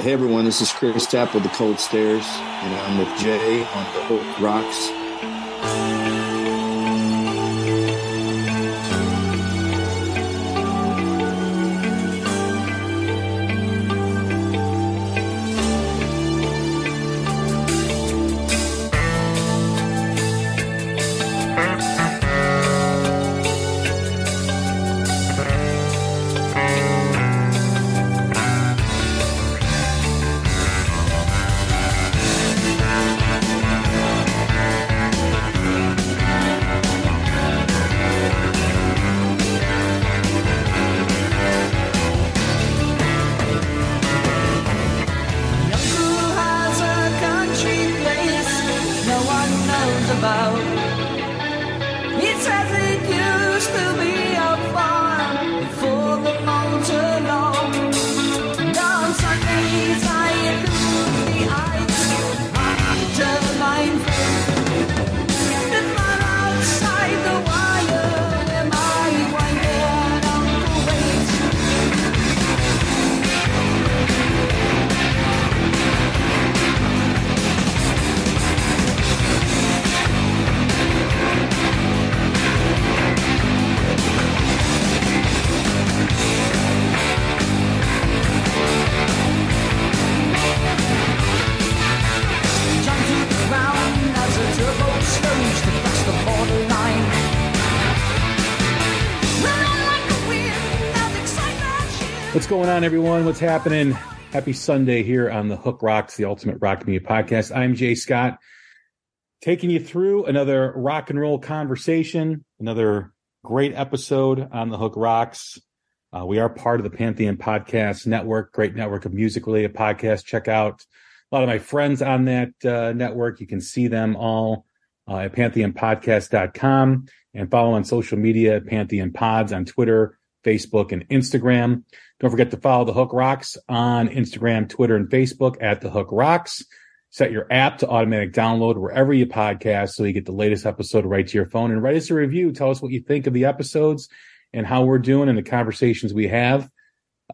Hey everyone, this is Chris Tapp with the Cold Stares, and I'm with Jay on the Hook Rocks. On, everyone? What's happening? Happy Sunday here on the Hook Rocks, the Ultimate Rock Media Podcast. I'm Jay Scott, taking you through another rock and roll conversation, another great episode on the Hook Rocks. Uh, we are part of the Pantheon Podcast Network, great network of music related podcasts. Check out a lot of my friends on that uh, network. You can see them all uh, at pantheonpodcast.com and follow on social media, Pantheon Pods on Twitter, Facebook, and Instagram. Don't forget to follow the Hook Rocks on Instagram, Twitter, and Facebook at the Hook Rocks. Set your app to automatic download wherever you podcast so you get the latest episode right to your phone and write us a review. Tell us what you think of the episodes and how we're doing and the conversations we have.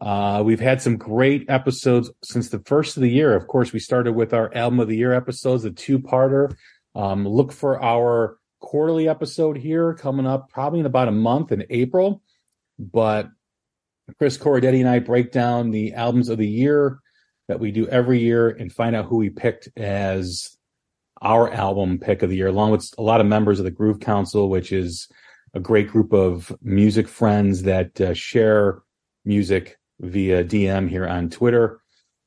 Uh, we've had some great episodes since the first of the year. Of course, we started with our album of the year episodes, a two parter. Um, look for our quarterly episode here coming up probably in about a month in April. But Chris Corradetti and I break down the albums of the year that we do every year and find out who we picked as our album pick of the year, along with a lot of members of the Groove Council, which is a great group of music friends that uh, share music via DM here on Twitter.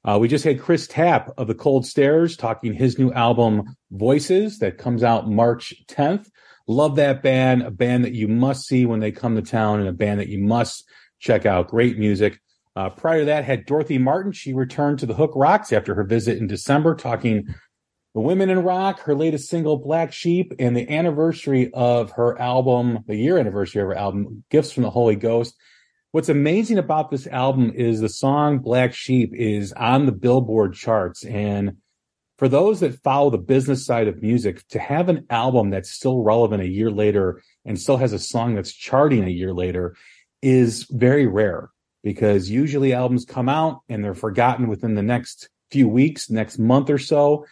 Uh, we just had Chris Tapp of the Cold Stares talking his new album Voices that comes out March 10th. Love that band, a band that you must see when they come to town and a band that you must check out. Great music. Uh, prior to that, had Dorothy Martin. She returned to the Hook Rocks after her visit in December, talking the women in rock, her latest single, Black Sheep, and the anniversary of her album, the year anniversary of her album, Gifts from the Holy Ghost. What's amazing about this album is the song Black Sheep is on the Billboard charts. And for those that follow the business side of music, to have an album that's still relevant a year later and still has a song that's charting a year later is very rare because usually albums come out and they're forgotten within the next few weeks, next month or so.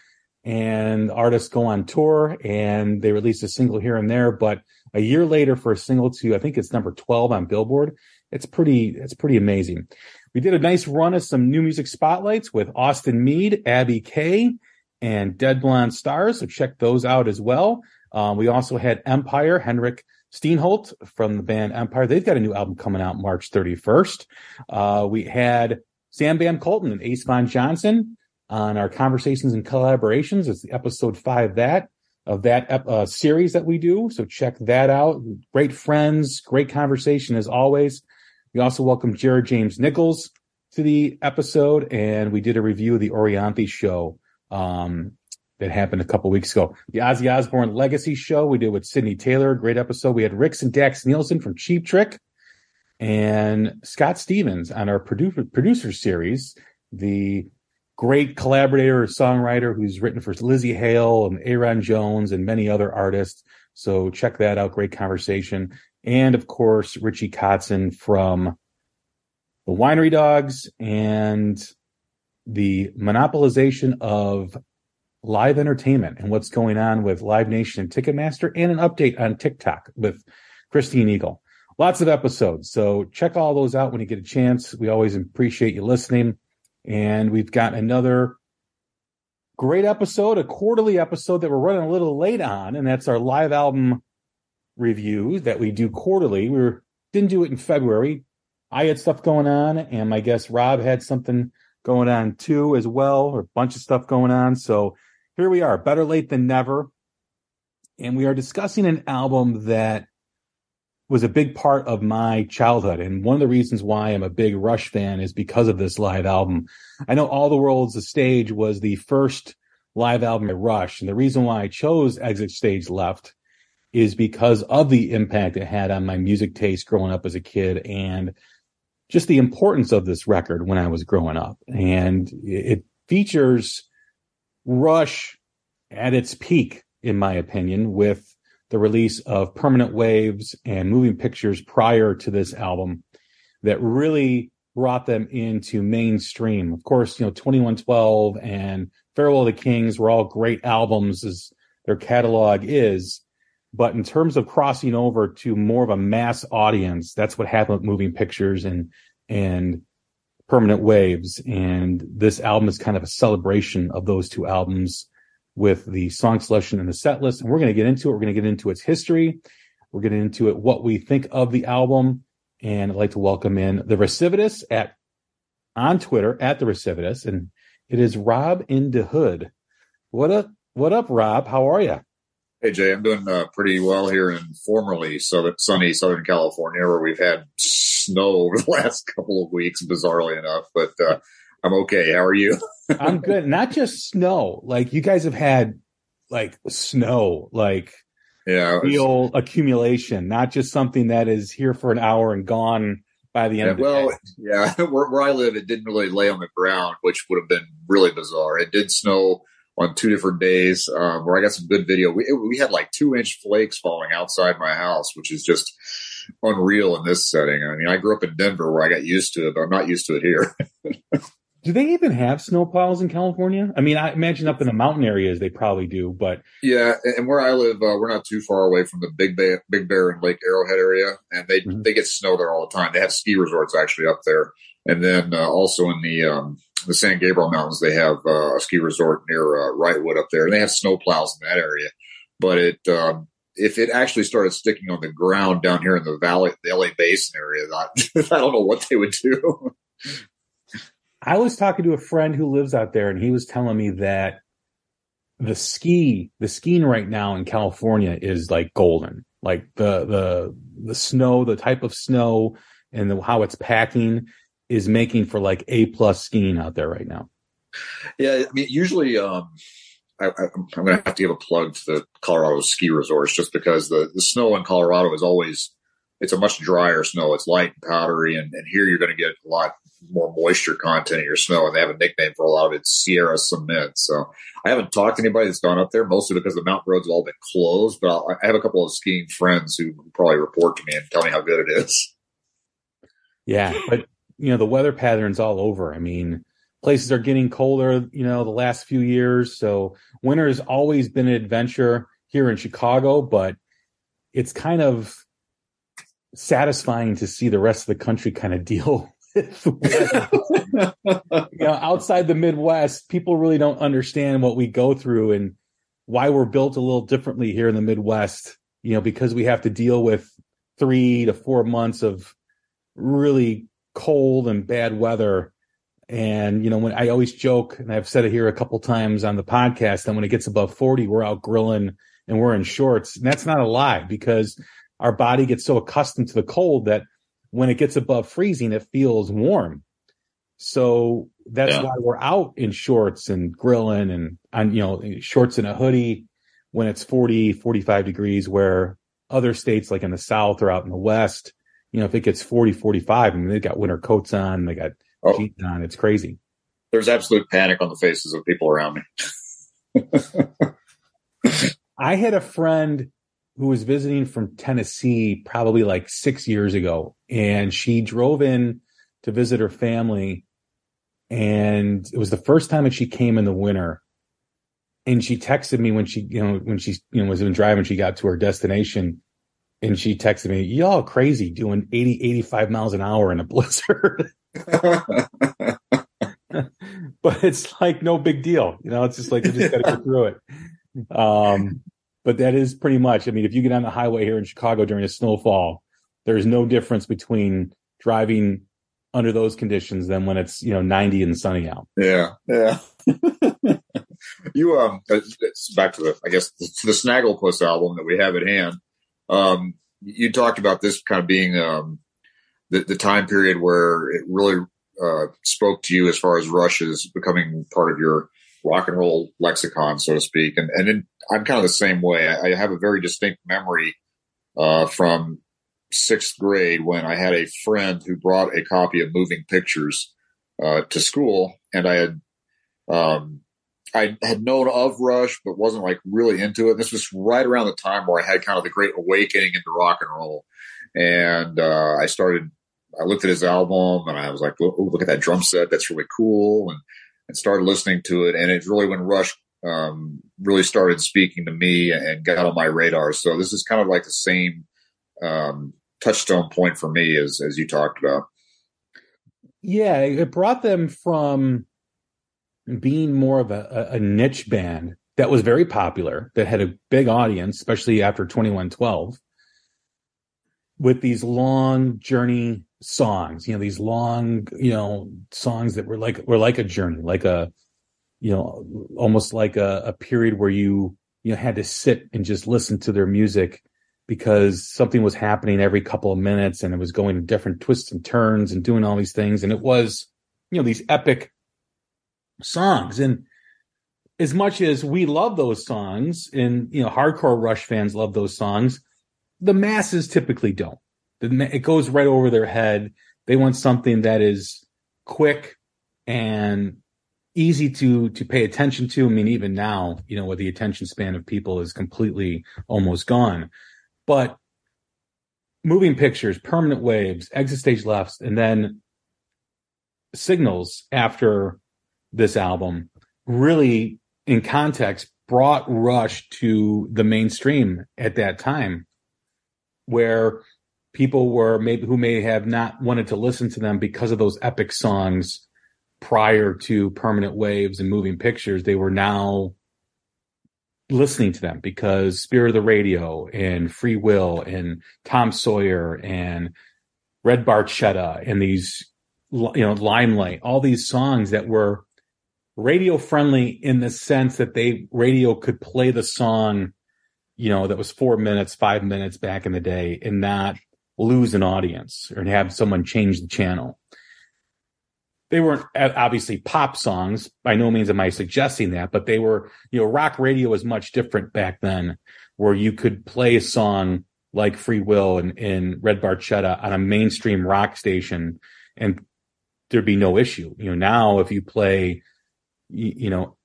And artists go on tour and they release a single here and there. But a year later for a single to, I think it's number 12 on Billboard. It's pretty, it's pretty amazing. We did a nice run of some new music spotlights with Austin Mead, Abby Kay, and Dead Blonde Stars. So check those out as well. Um, we also had Empire, Henrik Steenholt from the band Empire. They've got a new album coming out March 31st. Uh, we had Sam Bam Colton and Ace Von Johnson on our conversations and collaborations. It's the episode five that of that uh, series that we do. So check that out. Great friends, great conversation as always. We also welcome Jared James Nichols to the episode, and we did a review of the Orianthi show. Um, that happened a couple weeks ago. The Ozzy Osbourne Legacy Show we did with Sydney Taylor, great episode. We had Rix and Dax Nielsen from Cheap Trick and Scott Stevens on our producer producer series, the great collaborator songwriter who's written for Lzzy Hale and Aaron Jones and many other artists. So check that out. Great conversation. And of course, Richie Kotzen from the Winery Dogs and the monopolization of live entertainment and what's going on with Live Nation and Ticketmaster, and an update on TikTok with Christine Eagle. Lots of episodes. So check all those out when you get a chance. We always appreciate you listening. And we've got another great episode, a quarterly episode that we're running a little late on, and that's our live album review that we do quarterly. We were, didn't do it in February. I had stuff going on, and my guest Rob had something going on too as well, or a bunch of stuff going on. So here we are, better late than never. And we are discussing an album that was a big part of my childhood. And one of the reasons why I'm a big Rush fan is because of this live album. I know All the World's a Stage was the first live album at Rush. And the reason why I chose Exit Stage Left is because of the impact it had on my music taste growing up as a kid and just the importance of this record when I was growing up. And it features Rush at its peak, in my opinion, with the release of Permanent Waves and Moving Pictures prior to this album that really brought them into mainstream. Of course, you know, 2112 and Farewell to Kings were all great albums as their catalog is. But in terms of crossing over to more of a mass audience, that's what happened with Moving Pictures and, and Permanent Waves. And this album is kind of a celebration of those two albums with the song selection and the set list. And we're going to get into it. We're going to get into its history. We're getting into it, what we think of the album. And I'd like to welcome in the Recidivist at on Twitter at the Recidivist. And it is Rob in the Hood. What up? What up, Rob? How are you? Hey Jay, I'm doing uh, pretty well here in formerly southern, sunny Southern California, where we've had snow over the last couple of weeks, bizarrely enough. But uh, I'm okay. How are you? I'm good. Not just snow. Like you guys have had like snow, like yeah, real accumulation, not just something that is here for an hour and gone by the end yeah, of the day. well, yeah, where, where I live, it didn't really lay on the ground, which would have been really bizarre. It did snow on two different days um, where I got some good video. We, we had like two inch flakes falling outside my house, which is just unreal in this setting. I mean, I grew up in Denver where I got used to it, but I'm not used to it here. Do they even have snowplows in California? I mean, I imagine up in the mountain areas they probably do, but yeah, and where I live, uh, we're not too far away from the Big Bear, Big Bear and Lake Arrowhead area, and they mm-hmm. they get snow there all the time. They have ski resorts actually up there, and then uh, also in the um, the San Gabriel Mountains, they have uh, a ski resort near uh, Wrightwood up there, and they have snowplows in that area. But it um, if it actually started sticking on the ground down here in the valley, the LA Basin area, I, I don't know what they would do. I was talking to a friend who lives out there, and he was telling me that the ski, the skiing right now in California is like golden. Like the the the snow, the type of snow, and the, how it's packing is making for like a plus skiing out there right now. Yeah, I mean, usually, um, I, am going to have to give a plug to the Colorado ski resorts just because the the snow in Colorado is always it's a much drier snow. It's light and powdery, and, and here you're going to get a lot more moisture content in your snow, and they have a nickname for a lot of it, Sierra Cement. So I haven't talked to anybody that's gone up there, mostly because the mountain roads have all been closed. But I'll, I have a couple of skiing friends who probably report to me and tell me how good it is. Yeah, but you know the weather patterns all over. I mean, places are getting colder. You know, the last few years, so winter has always been an adventure here in Chicago, but it's kind of satisfying to see the rest of the country kind of deal you know, outside the Midwest, people really don't understand what we go through and why we're built a little differently here in the Midwest. You know, because we have to deal with three to four months of really cold and bad weather. And, you know, when I always joke, and I've said it here a couple times on the podcast, that when it gets above 40, we're out grilling and we're in shorts. And that's not a lie because our body gets so accustomed to the cold that when it gets above freezing, it feels warm. So that's yeah. why we're out in shorts and grilling and on, you know, shorts and a hoodie when it's 40, 45 degrees, where other states like in the South or out in the West, you know, if it gets 40, 45, I mean, they got winter coats on, they got oh. jeans on. It's crazy. There's absolute panic on the faces of people around me. I had a friend who was visiting from Tennessee probably like six years ago, and she drove in to visit her family and it was the first time that she came in the winter. And she texted me when she, you know, when she, you know, was in driving, she got to her destination and she texted me, y'all crazy doing 80, 85 miles an hour in a blizzard. but it's like no big deal. You know, it's just like you just got to go through it. Um, but that is pretty much. I mean, if you get on the highway here in Chicago during a snowfall, there's no difference between driving under those conditions than when it's you know 90 and sunny out. Yeah, yeah. you um, it's back to the I guess to the Snagglepuss album that we have at hand. Um, you talked about this kind of being um the, the time period where it really uh, spoke to you as far as Rush is becoming part of your rock and roll lexicon, so to speak. And and in, I'm kind of the same way. I, I have a very distinct memory uh, from sixth grade when I had a friend who brought a copy of Moving Pictures uh, to school, and I had um, I had known of Rush, but wasn't like really into it. This was right around the time where I had kind of the great awakening into rock and roll, and uh, I started. I looked at his album and I was like, "Oh, look at that drum set! That's really cool!" and and started listening to it. And it's really when Rush um, really started speaking to me and got on my radar. So this is kind of like the same um, touchstone point for me as as you talked about. Yeah, it brought them from being more of a, a niche band that was very popular, that had a big audience, especially after 2112, with these long journey songs, you know, these long, you know, songs that were like were like a journey, like a, you know, almost like a, a period where you you know had to sit and just listen to their music because something was happening every couple of minutes and it was going in different twists and turns and doing all these things. And it was, you know, these epic songs. And as much as we love those songs and, you know, hardcore Rush fans love those songs, the masses typically don't. It goes right over their head. They want something that is quick and easy to to pay attention to. I mean, even now, you know, where the attention span of people is completely almost gone. But moving pictures, permanent waves, exit stage lefts, and then signals after this album really in context brought Rush to the mainstream at that time where people were maybe who may have not wanted to listen to them because of those epic songs prior to permanent waves and moving pictures they were now listening to them because Spirit of the Radio and Free Will and Tom Sawyer and Red Barchetta and these, you know, Limelight, all these songs that were radio friendly in the sense that they radio could play the song, you know, that was four minutes, five minutes back in the day and not lose an audience or have someone change the channel they weren't obviously pop songs. By no means am I suggesting that, but they were, you know, rock radio was much different back then, where you could play a song like Free Will and, and Red Barchetta on a mainstream rock station and there'd be no issue. You know, now if you play, you, you know,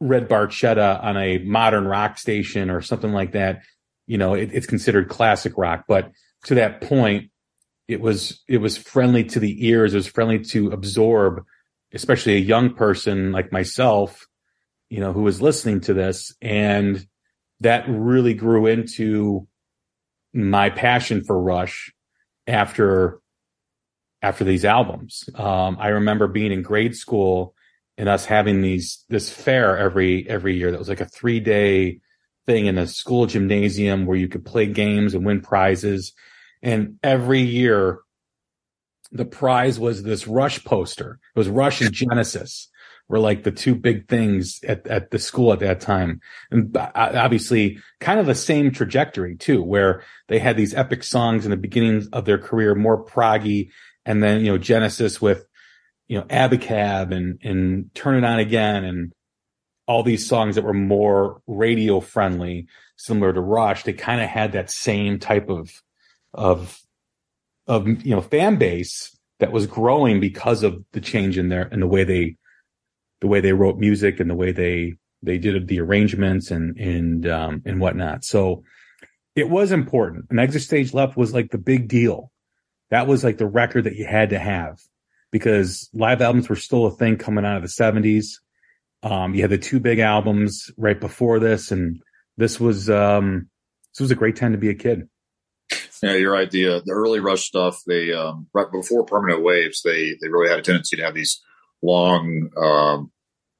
Red Barchetta on a modern rock station or something like that, you know, it, it's considered classic rock. But to that point, it was it was friendly to the ears. It was friendly to absorb especially a young person like myself you know who was listening to this. And that really grew into my passion for rush after after these albums. Um, i remember being in grade school and us having these this fair every every year that was like a three day thing in a school gymnasium where you could play games and win prizes and every year, the prize was this Rush poster. It was Rush and Genesis were like the two big things at, at the school at that time. And obviously kind of the same trajectory too, where they had these epic songs in the beginning of their career, more proggy. And then, you know, Genesis with, you know, Abacab and, and Turn It On Again and all these songs that were more radio friendly, similar to Rush. They kind of had that same type of of of you know fan base that was growing because of the change in their and the way they the way they wrote music and the way they they did the arrangements and and um and whatnot. So it was important. An exit stage left was like the big deal. That was like the record that you had to have. Because live albums were still a thing coming out of the 70s. Um, you had the two big albums right before this, and this was um, this was a great time to be a kid. Yeah, right. The uh, the early Rush stuff, they um, right before Permanent Waves, they they really had a tendency to have these long um,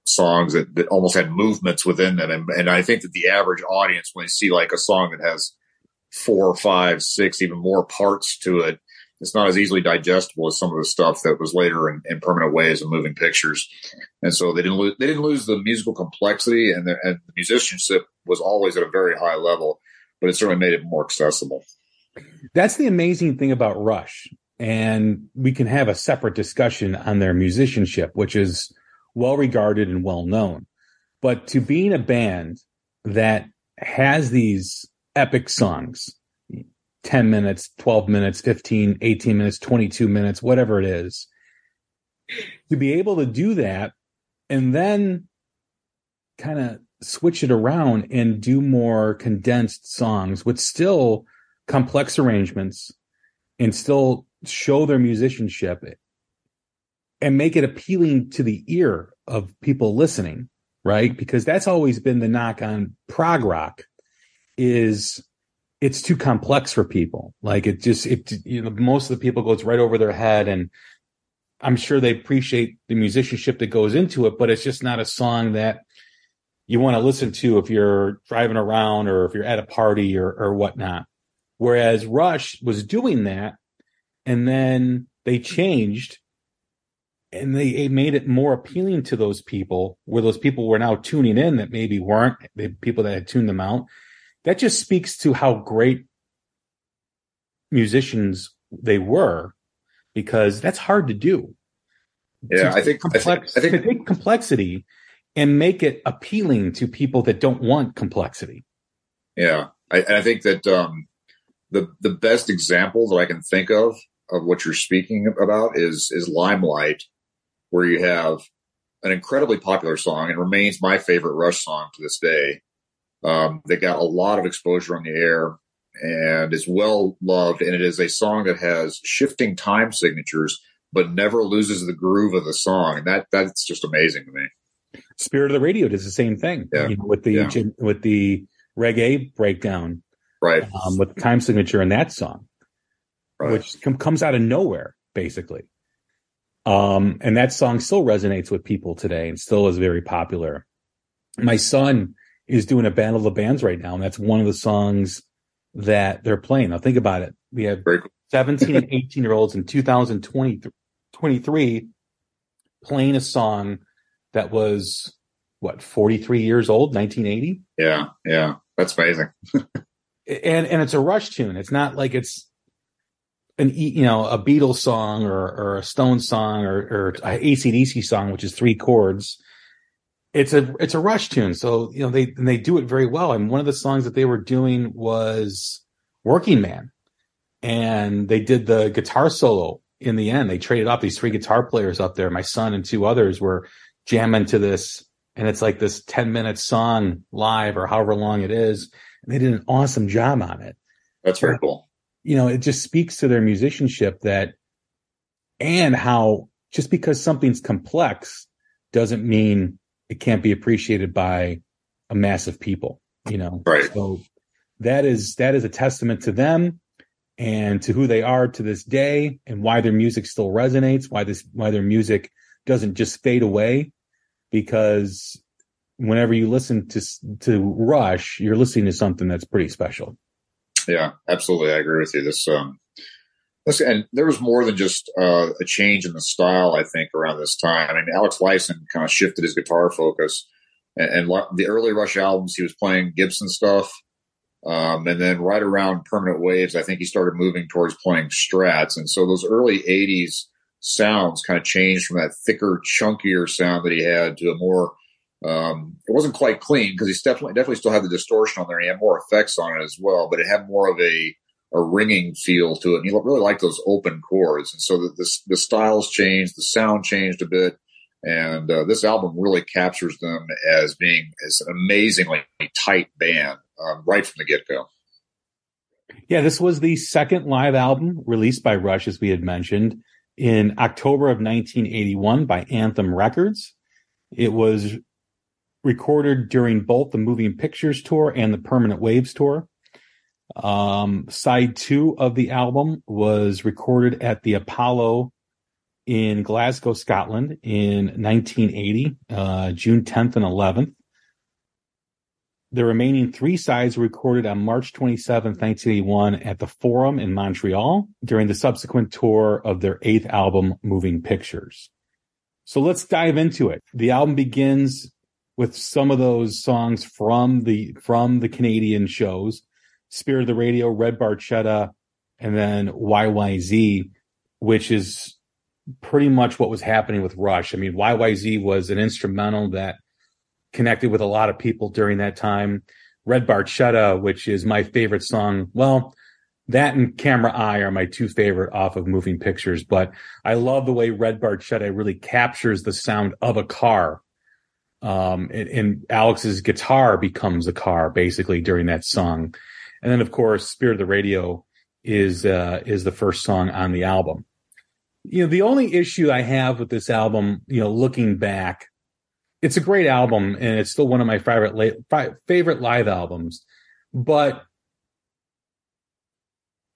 songs that, that almost had movements within them, and, and I think that the average audience, when they see like a song that has four, five, six, even more parts to it, it's not as easily digestible as some of the stuff that was later in, in permanent waves and moving pictures. And so they didn't lose, they didn't lose the musical complexity and the, and the musicianship was always at a very high level, but it certainly made it more accessible. That's the amazing thing about Rush. And we can have a separate discussion on their musicianship, which is well regarded and well known. But to being a band that has these epic songs 10 minutes, 12 minutes, 15, 18 minutes, 22 minutes, whatever it is. To be able to do that and then kind of switch it around and do more condensed songs with still complex arrangements and still show their musicianship and make it appealing to the ear of people listening, right? Because that's always been the knock on prog rock is it's too complex for people. Like it just, it, you know, most of the people goes right over their head and I'm sure they appreciate the musicianship that goes into it, but it's just not a song that you want to listen to if you're driving around or if you're at a party or, or whatnot. Whereas Rush was doing that and then they changed and they made it more appealing to those people where those people were now tuning in that maybe weren't the people that had tuned them out that just speaks to how great musicians they were because that's hard to do. Yeah, to I think, complex, I think, I think take complexity and make it appealing to people that don't want complexity. Yeah, I, I think that um, the the best example that I can think of of what you're speaking about is is Limelight, where you have an incredibly popular song and remains my favorite Rush song to this day. Um, they got a lot of exposure on the air and is well loved. And it is a song that has shifting time signatures, but never loses the groove of the song. And that, that's just amazing to me. Spirit of the Radio does the same thing yeah. you know, with the, yeah. with the reggae breakdown, right. Um, with time signature in that song, right. which com- comes out of nowhere basically. Um, and that song still resonates with people today and still is very popular. My son, is doing a battle of the bands right now, and that's one of the songs that they're playing. Now think about it. We have 17 and 18 year olds in 2023 playing a song that was what 43 years old, 1980. Yeah, yeah, that's amazing. and and it's a Rush tune. It's not like it's an you know a Beatles song or or a Stone song or or a ACDC song, which is three chords it's a it's a rush tune. So you know they they do it very well. And one of the songs that they were doing was working man. And they did the guitar solo in the end. They traded off these three guitar players up there. My son and two others were jamming to this and it's like this 10 minute song live or however long it is. And they did an awesome job on it. That's very cool. You know it just speaks to their musicianship that and how just because something's complex doesn't mean it can't be appreciated by a mass of people, you know. Right. So that is that is a testament to them and to who they are to this day and why their music still resonates, why this why their music doesn't just fade away because whenever you listen to to Rush, you're listening to something that's pretty special. Yeah, absolutely. I agree with you. This um and there was more than just uh, a change in the style, I think, around this time. I mean, Alex Lifeson kind of shifted his guitar focus. And, and, the early Rush albums, he was playing Gibson stuff. Um, and then right around Permanent Waves, I think he started moving towards playing Strats. And so those early 80s sounds kind of changed from that thicker, chunkier sound that he had to a more um, it wasn't quite clean because he definitely definitely still had the distortion on there. And he had more effects on it as well, but it had more of a a ringing feel to it. And you really like those open chords. And so the, the, the styles changed, the sound changed a bit. And uh, this album really captures them as being as an amazingly tight band um, right from the get go. Yeah, this was the second live album released by Rush, as we had mentioned. in October of 1981 by Anthem Records. It was recorded during both the Moving Pictures tour and the Permanent Waves tour. Um, side two of the album was recorded at the Apollo in Glasgow, Scotland in 1980, uh, June 10th and 11th. The remaining three sides were recorded on March 27, 1981 at the Forum in Montreal during the subsequent tour of their eighth album, Moving Pictures. So let's dive into it. The album begins with some of those songs from the, from the Canadian shows, Spirit of the Radio, Red Barchetta, and then YYZ, which is pretty much what was happening with Rush. I mean, YYZ was an instrumental that connected with a lot of people during that time. Red Barchetta, which is my favorite song. Well, that and Camera Eye are my two favorite off of moving pictures, but I love the way Red Barchetta really captures the sound of a car. Um, and, and, Alex's guitar becomes a car basically during that song. And then of course, Spirit of the Radio is, uh, is the first song on the album. You know, the only issue I have with this album, you know, looking back it's a great album and it's still one of my favorite favorite live albums but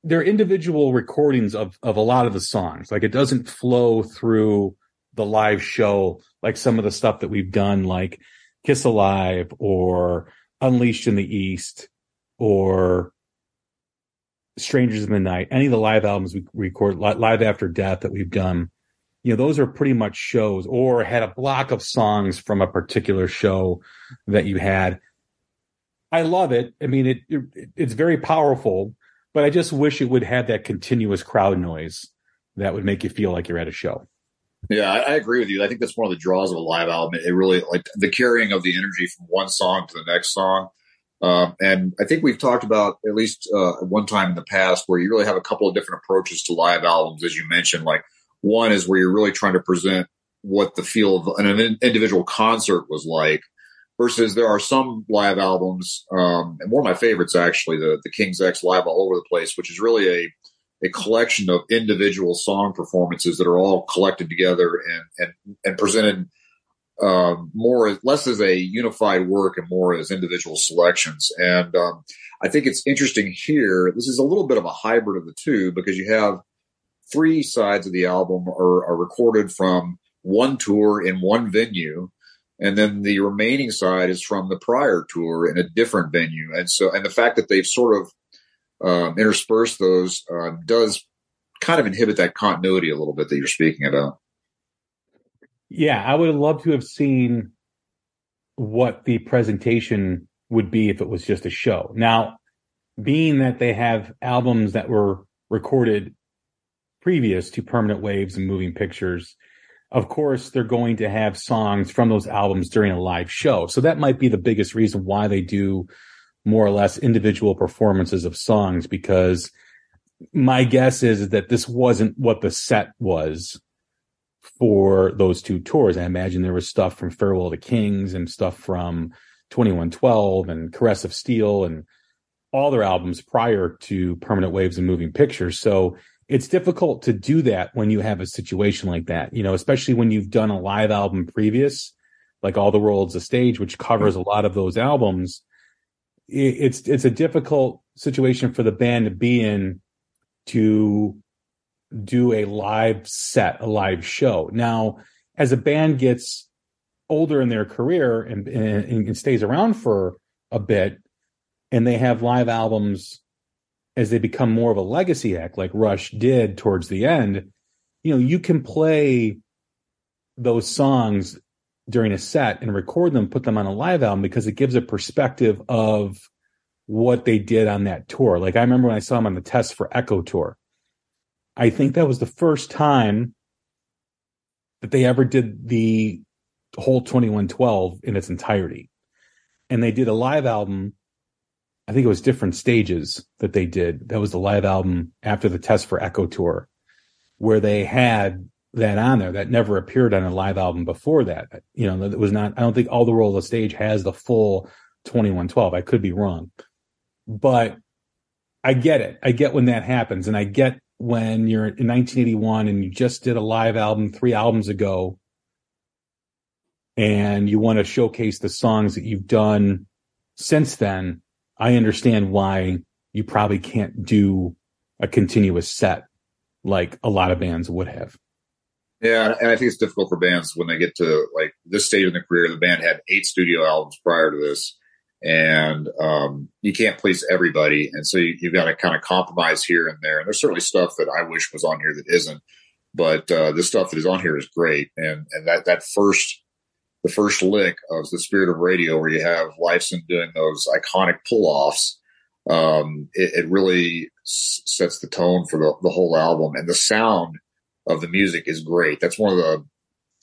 they're individual recordings of of a lot of the songs like it doesn't flow through the live show like some of the stuff that we've done like kiss alive or unleashed in the east or strangers in the night any of the live albums we record live after death that we've done you know, those are pretty much shows or had a block of songs from a particular show that you had. I love it. I mean, it, it it's very powerful, but I just wish it would have that continuous crowd noise that would make you feel like you're at a show. Yeah, I, I, agree with you. I think that's one of the draws of a live album. It really like the carrying of the energy from one song to the next song. Um, and I think we've talked about at least uh, one time in the past where you really have a couple of different approaches to live albums, as you mentioned, like one is where you're really trying to present what the feel of an individual concert was like versus there are some live albums, um, and one of my favorites actually, the, the King's X live all over the place, which is really a, a collection of individual song performances that are all collected together and, and, and presented, um, more, less as a unified work and more as individual selections. And, um, I think it's interesting here. This is a little bit of a hybrid of the two because you have three sides of the album are, are recorded from one tour in one venue. And then the remaining side is from the prior tour in a different venue. And so, and the fact that they've sort of um, interspersed those uh, does kind of inhibit that continuity a little bit that you're speaking about. Yeah, I would have loved to have seen what the presentation would be if it was just a show. Now, being that they have albums that were recorded previous to Permanent Waves and Moving Pictures, of course, they're going to have songs from those albums during a live show. So that might be the biggest reason why they do more or less individual performances of songs because my guess is that this wasn't what the set was for those two tours. I imagine there was stuff from Farewell to Kings and stuff from 2112 and Caress of Steel and all their albums prior to Permanent Waves and Moving Pictures. So it's difficult to do that when you have a situation like that, you know, especially when you've done a live album previous, like All the World's a Stage, which covers a lot of those albums. It's, it's a difficult situation for the band to be in to do a live set, a live show. Now, as a band gets older in their career and, and, and stays around for a bit and they have live albums as they become more of a legacy act like Rush did towards the end, you know, you can play those songs during a set and record them, put them on a live album because it gives a perspective of what they did on that tour. Like I remember when I saw them on the Test for Echo tour. I think that was the first time that they ever did the whole 2112 in its entirety. And they did a live album I think it was different stages that they did. That was the live album after the Test for Echo tour, where they had that on there that never appeared on a live album before that. You know, it was not, I don't think All the World the Stage has the full 2112. I could be wrong, but I get it. I get when that happens and I get when you're in 1981 and you just did a live album three albums ago and you want to showcase the songs that you've done since then, I understand why you probably can't do a continuous set like a lot of bands would have. Yeah, and I think it's difficult for bands when they get to like this stage in their career. The band had eight studio albums prior to this, and um, you can't please everybody, and so you, have got to kind of compromise here and there. And there's certainly stuff that I wish was on here that isn't, but uh, the stuff that is on here is great. And and that that first the first lick of the Spirit of Radio, where you have Lifeson doing those iconic pull offs, um, it, it, really s- sets the tone for the, the whole album, and the sound of the music is great. That's one of the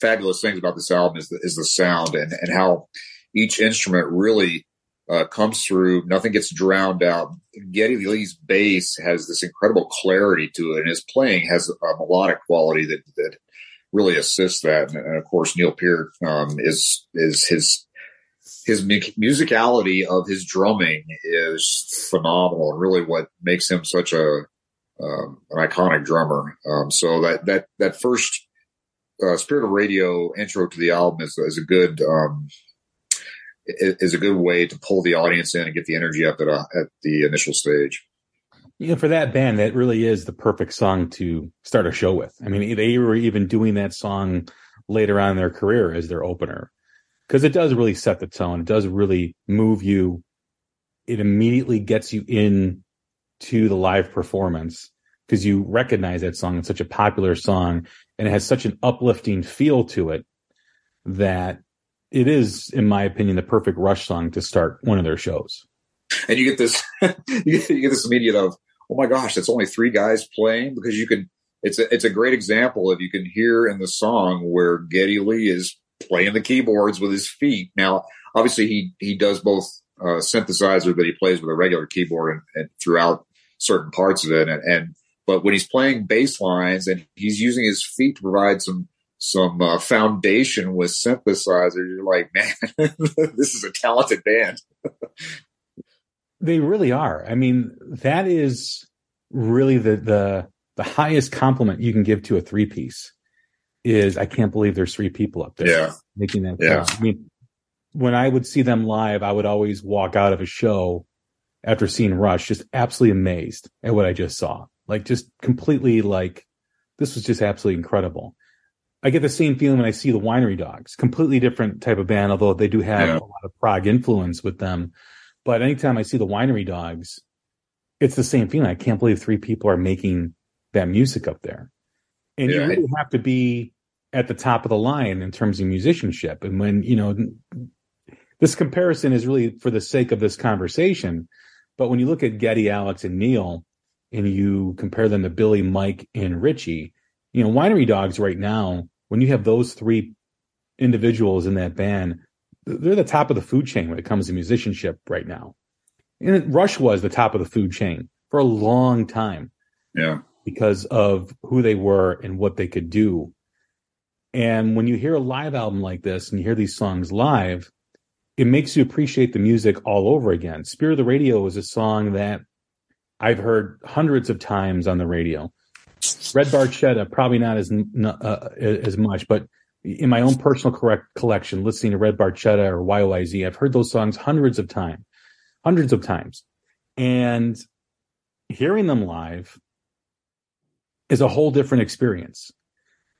fabulous things about this album is the, is the sound and, and how each instrument really uh, comes through. Nothing gets drowned out. Geddy Lee's bass has this incredible clarity to it, and his playing has a melodic quality that that really assists that. And, and of course, Neil Peart um, is is his his musicality of his drumming is phenomenal, and really what makes him such a um, an iconic drummer. Um, so that that that first uh, Spirit of Radio intro to the album is, is a good um, is a good way to pull the audience in and get the energy up at a, at the initial stage. You know, for that band, that really is the perfect song to start a show with. I mean, they were even doing that song later on in their career as their opener because it does really set the tone. It does really move you. It immediately gets you in to the live performance because you recognize that song. It's such a popular song and it has such an uplifting feel to it that it is, in my opinion, the perfect Rush song to start one of their shows. And you get this, you get this immediate of, oh my gosh, it's only three guys playing because you can. It's a it's a great example of you can hear in the song where Geddy Lee is playing the keyboards with his feet. Now, obviously, he he does both uh, synthesizer that he plays with a regular keyboard and, and throughout certain parts of it. And, and, but when he's playing bass lines and he's using his feet to provide some, some uh, foundation with synthesizers, you're like, man, this is a talented band. they really are. I mean, that is really the, the, the highest compliment you can give to a three piece is I can't believe there's three people up there yeah. making that. Yeah. I mean, when I would see them live, I would always walk out of a show after seeing Rush, just absolutely amazed at what I just saw. Like just completely like this was just absolutely incredible. I get the same feeling when I see the Winery Dogs, completely different type of band, although they do have yeah. a lot of prog influence with them. But anytime I see the Winery Dogs, it's the same feeling. I can't believe three people are making that music up there. And yeah. you really have to be at the top of the line in terms of musicianship. And when, you know, this comparison is really for the sake of this conversation but when you look at Geddy, Alex, and Neil, and you compare them to Billy, Mike, and Richie, you know, Winery Dogs right now, when you have those three individuals in that band, they're the top of the food chain when it comes to musicianship right now. And Rush was the top of the food chain for a long time. Yeah. Because of who they were and what they could do. And when you hear a live album like this and you hear these songs live, it makes you appreciate the music all over again. Spirit of the Radio is a song that I've heard hundreds of times on the radio. Red Barchetta, probably not as uh, as much, but in my own personal correct collection, listening to Red Barchetta or YYZ, I've heard those songs hundreds of times, hundreds of times, and hearing them live is a whole different experience.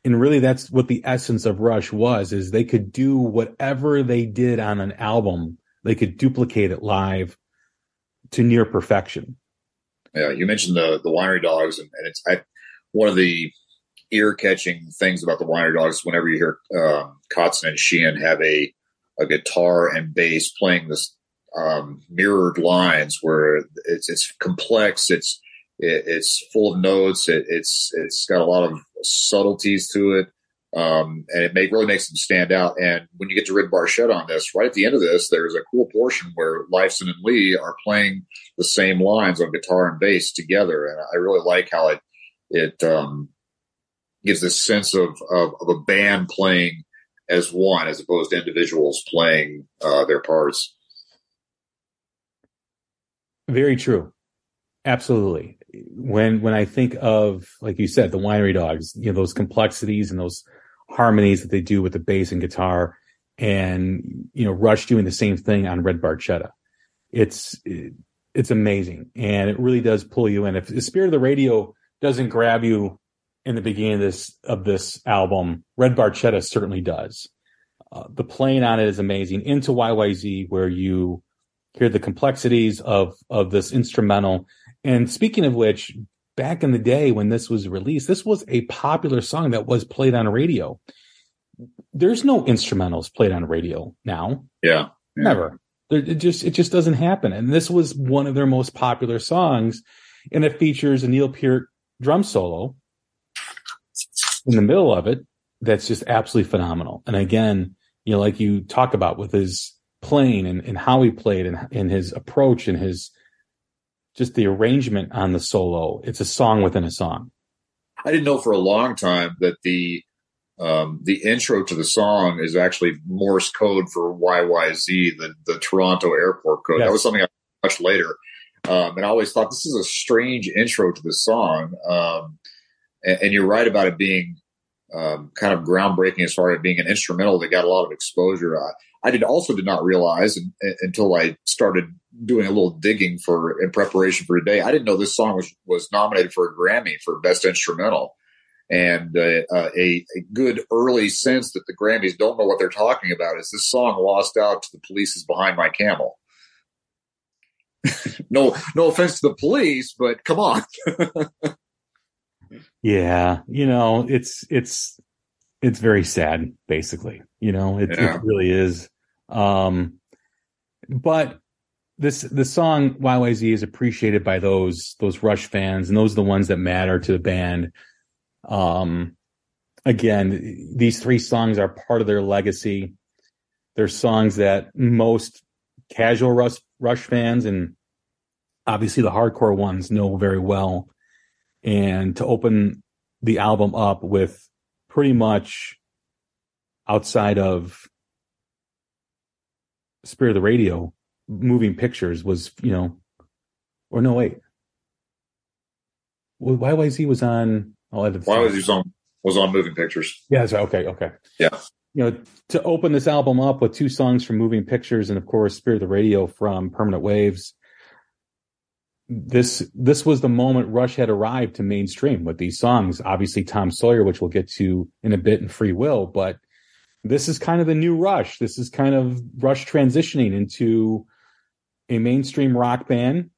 And really that's what the essence of rush was is they could do whatever they did on an album. They could duplicate it live to near perfection. Yeah you mentioned the the winery dogs and, and it's I, one of the ear catching things about the winery dogs whenever you hear um, kotzen and sheehan have a a guitar and bass playing this um, mirrored lines where it's it's complex it's it, it's full of notes. It, it's it's got a lot of subtleties to it, um, and it make, really makes them stand out. And when you get to Red Barchetta on this, right at the end of this, there's a cool portion where Lifeson and Lee are playing the same lines on guitar and bass together, and I really like how it it um, gives this sense of, of, of a band playing as one, as opposed to individuals playing uh, their parts. Very true. Absolutely. when when I think of like you said, the winery dogs, you know, those complexities and those harmonies that they do with the bass and guitar, and you know, Rush doing the same thing on Red Barchetta. It's it's amazing, and it really does pull you in. If the spirit of the radio doesn't grab you in the beginning of this of this album, Red Barchetta certainly does. Uh, the playing on it is amazing. Into YYZ, where you hear the complexities of of this instrumental. And speaking of which, back in the day when this was released, this was a popular song that was played on radio. There's no instrumentals played on radio now. Yeah, yeah. never. It just it just doesn't happen. And this was one of their most popular songs, and it features a Neil Peart drum solo in the middle of it. That's just absolutely phenomenal. And again, you know, like you talk about with his playing and, and how he played and, and his approach and his just the arrangement on the solo. It's a song within a song. I didn't know for a long time that the um, the intro to the song is actually Morse code for YYZ, the the Toronto airport code. Yes. That was something I much later, um, and I always thought this is a strange intro to the song. Um, and, and, you're right about it being um, kind of groundbreaking as far as being an instrumental that got a lot of exposure. I, I did also did not realize and, until I started doing a little digging for in preparation for today. I didn't know this song was was nominated for a Grammy for Best Instrumental, and uh, uh, a, a good early sense that the Grammys don't know what they're talking about is this song lost out to the police is behind my camel. no, no offense to the police, but come on. yeah, you know it's it's it's very sad, basically. You know, it, yeah. it really is. Um, but this the song YYZ is appreciated by those those Rush fans, and those are the ones that matter to the band. Um, again, these three songs are part of their legacy. They're songs that most casual Rush Rush fans and obviously the hardcore ones know very well. And to open the album up with pretty much outside of Spirit of the Radio, moving pictures was, you know, or no, wait. Well, YYZ was on. I'll edit YYZ on was on Moving Pictures. Yeah, that's right. Okay, okay. Yeah. You know, to open this album up with two songs from Moving Pictures and of course Spirit of the Radio from Permanent Waves, this this was the moment Rush had arrived to mainstream with these songs. Obviously, Tom Sawyer, which we'll get to in a bit, and Free Will, but this is kind of the new Rush. This is kind of Rush transitioning into a mainstream rock band.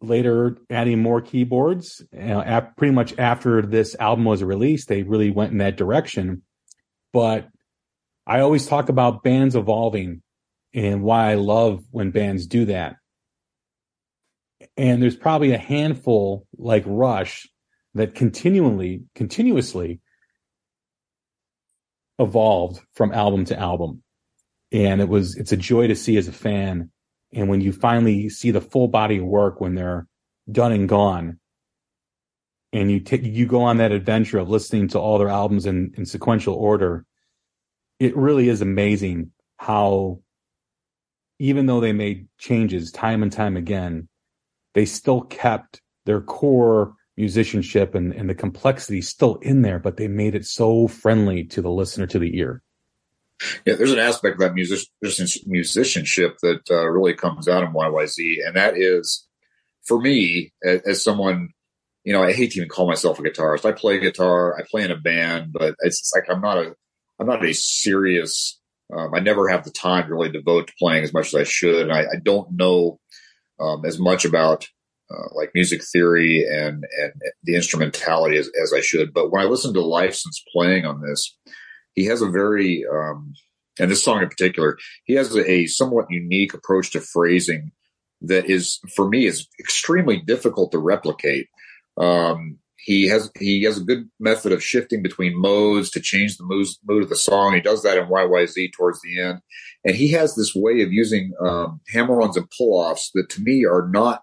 Later, adding more keyboards. You Uh, pretty much after this album was released, they really went in that direction. But I always talk about bands evolving and why I love when bands do that and there's probably a handful like Rush that continually, continuously evolved from album to album. And it was, it's a joy to see as a fan. And when you finally see the full body of work when they're done and gone, and you take, you go on that adventure of listening to all their albums in, in sequential order, it really is amazing how, even though they made changes time and time again, they still kept their core musicianship and, and the complexity still in there, but they made it so friendly to the listener, to the ear. Yeah, there's an aspect of that music, musicianship that uh, really comes out in YYZ, and that is, for me, as, as, someone, you know, I hate to even call myself a guitarist. I play guitar, I play in a band, but it's like I'm not a, I'm not a serious. Um, I never have the time to really devote to playing as much as I should, and I, I don't know um, as much about uh, like music theory and and the instrumentality as, as I should. But when I listen to Lifeson's playing on this, he has a very um, and this song in particular, he has a, a somewhat unique approach to phrasing that is for me is extremely difficult to replicate. Um, he has he has a good method of shifting between modes to change the mood, mood of the song. He does that in YYZ towards the end, and he has this way of using um, hammer-ons and pull-offs that to me are not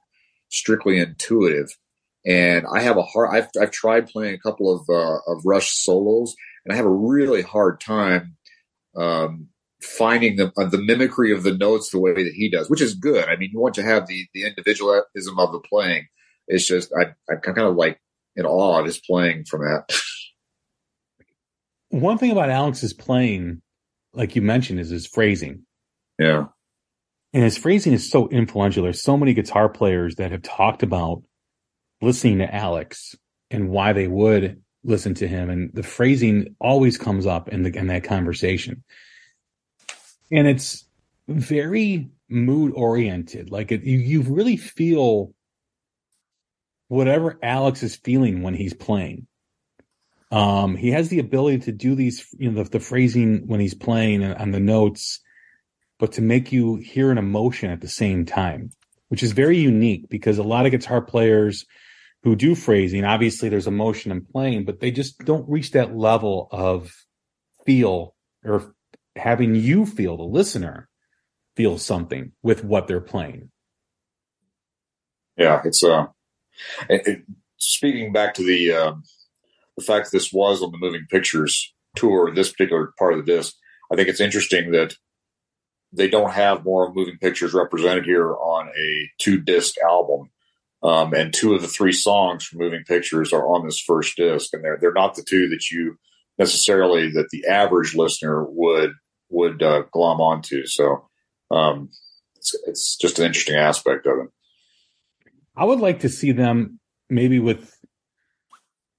strictly intuitive. And I have a hard. I've I've tried playing a couple of uh, of Rush solos, and I have a really hard time um, finding the uh, the mimicry of the notes the way that he does, which is good. I mean, you want to have the the individualism of the playing, it's just I I'm kind of like in awe of his playing from that. One thing about Alex's playing, like you mentioned, is his phrasing. Yeah. And his phrasing is so influential. There's so many guitar players that have talked about listening to Alex and why they would listen to him. And the phrasing always comes up in the in that conversation. And it's very mood oriented. Like it, you, you really feel whatever Alex is feeling when he's playing. Um, he has the ability to do these, you know, the, the phrasing when he's playing on the notes, but to make you hear an emotion at the same time, which is very unique because a lot of guitar players who do phrasing, obviously there's emotion in playing, but they just don't reach that level of feel or having you feel the listener feel something with what they're playing. Yeah, it's uh, speaking back to the uh, the fact this was on the Moving Pictures tour, this particular part of the disc. I think it's interesting that they don't have more Moving Pictures represented here on a two disc album. Um, and two of the three songs from Moving Pictures are on this first disc, and they're they're not the two that you necessarily that the average listener would would uh, glom onto. So um, it's, it's just an interesting aspect of it. I would like to see them maybe with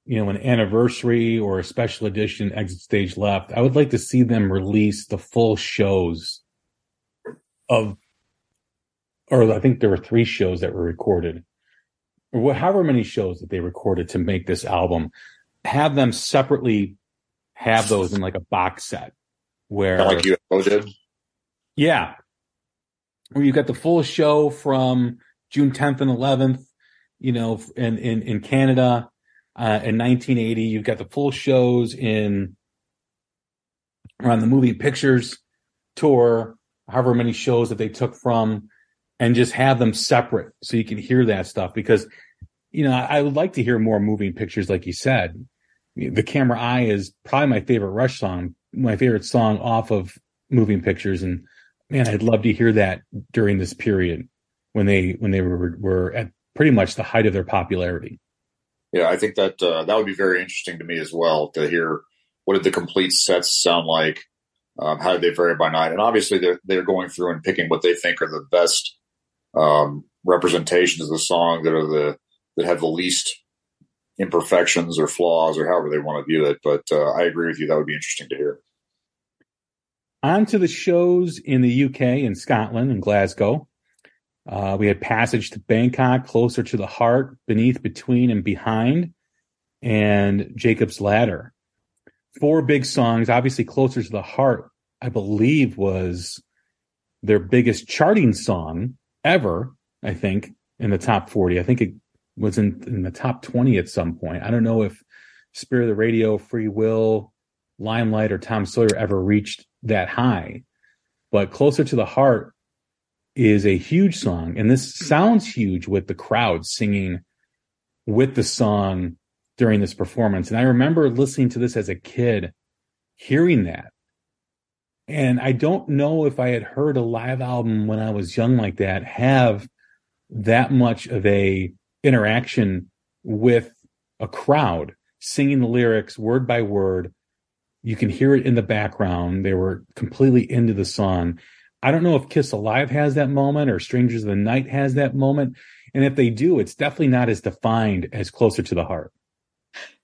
you know an anniversary or a special edition exit stage left. I would like to see them release the full shows of, or I think there were three shows that were recorded, or however many shows that they recorded to make this album. Have them separately have those in like a box set where like UFO did. Yeah, where you got the full show from June 10th and 11th, you know, in, in, in Canada, uh, in 1980. You've got the full shows in, around the Moving Pictures tour, however many shows that they took from, and just have them separate so you can hear that stuff because, you know, I, I would like to hear more moving pictures, like you said. The Camera Eye is probably my favorite Rush song, my favorite song off of moving pictures. And man, I'd love to hear that during this period when they when they were were at pretty much the height of their popularity. Yeah, I think that uh, that would be very interesting to me as well to hear what did the complete sets sound like, um, how did they vary by night, and obviously they're they're going through and picking what they think are the best um, representations of the song that are the that have the least imperfections or flaws or however they want to view it. But uh, I agree with you; that would be interesting to hear. On to the shows in the UK and Scotland and Glasgow. Uh, we had Passage to Bangkok, Closer to the Heart, Beneath, Between, and Behind, and Jacob's Ladder. Four big songs. Obviously, Closer to the Heart, I believe, was their biggest charting song ever, I think, in the top 40. I think it was in, in the top 20 at some point. I don't know if Spirit of the Radio, Free Will, Limelight, or Tom Sawyer ever reached that high. But Closer to the Heart is a huge song. And this sounds huge with the crowd singing with the song during this performance. And I remember listening to this as a kid, hearing that. And I don't know if I had heard a live album when I was young like that have that much of a interaction with a crowd singing the lyrics word by word. You can hear it in the background. They were completely into the song. I don't know if Kiss Alive has that moment or Strangers of the Night has that moment. And if they do, it's definitely not as defined as Closer to the Heart.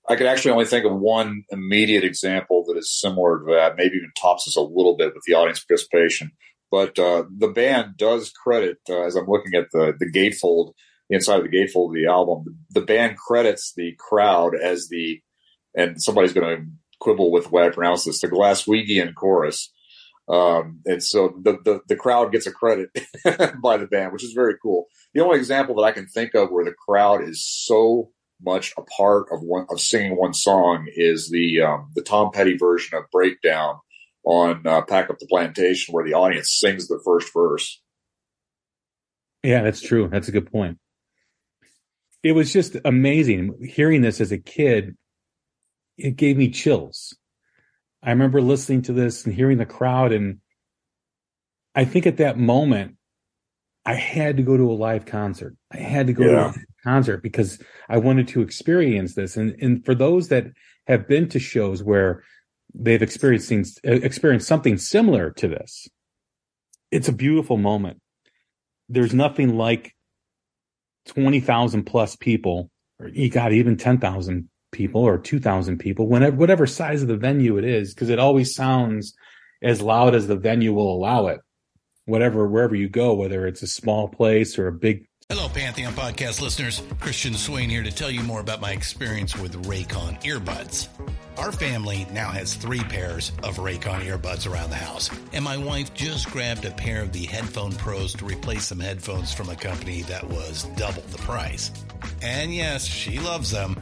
I could actually only think of one immediate example that is similar to that, maybe even tops us a little bit with the audience participation. But uh, the band does credit, uh, as I'm looking at the, the gatefold, the inside of the gatefold of the album, the band credits the crowd as the, and somebody's going to quibble with the way I pronounce this, the Glaswegian chorus um, and so the, the, the crowd gets a credit by the band, which is very cool. The only example that I can think of where the crowd is so much a part of one of singing one song is the um, the Tom Petty version of Breakdown on uh, Pack Up the Plantation, where the audience sings the first verse. Yeah, that's true. That's a good point. It was just amazing hearing this as a kid. It gave me chills I remember listening to this and hearing the crowd. And I think at that moment, I had to go to a live concert. I had to go yeah. to a concert because I wanted to experience this. And and for those that have been to shows where they've experienced experienced something similar to this, it's a beautiful moment. There's nothing like twenty thousand plus people, or you got even ten thousand people or two thousand people, whenever whatever size of the venue it is, because it always sounds as loud as the venue will allow it. Whatever wherever you go, whether it's a small place or a big Hello, Pantheon podcast listeners. Christian Swain here to tell you more about my experience with Raycon earbuds. Our family now has three pairs of Raycon earbuds around the house, and my wife just grabbed a pair of the Headphone Pros to replace some headphones from a company that was double the price. And yes, she loves them.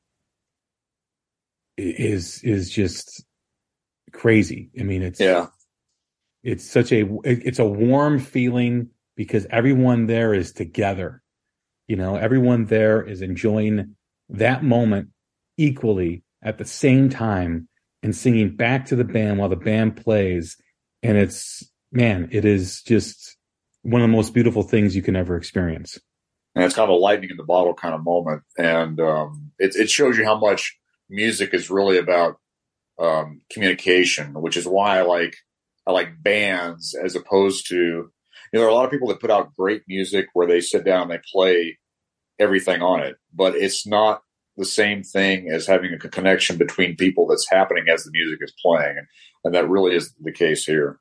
is is just crazy. I mean, it's Yeah. it's such a it's a warm feeling because everyone there is together. You know, everyone there is enjoying that moment equally at the same time and singing back to the band while the band plays. And it's man, it is just one of the most beautiful things you can ever experience. and it's kind of a lightning in the bottle kind of moment. And um, it, it shows you how much music is really about um, communication, which is why I like I like bands as opposed to you know there are a lot of people that put out great music where they sit down and they play everything on it, but it's not the same thing as having a connection between people that's happening as the music is playing, and, and that really is the case here.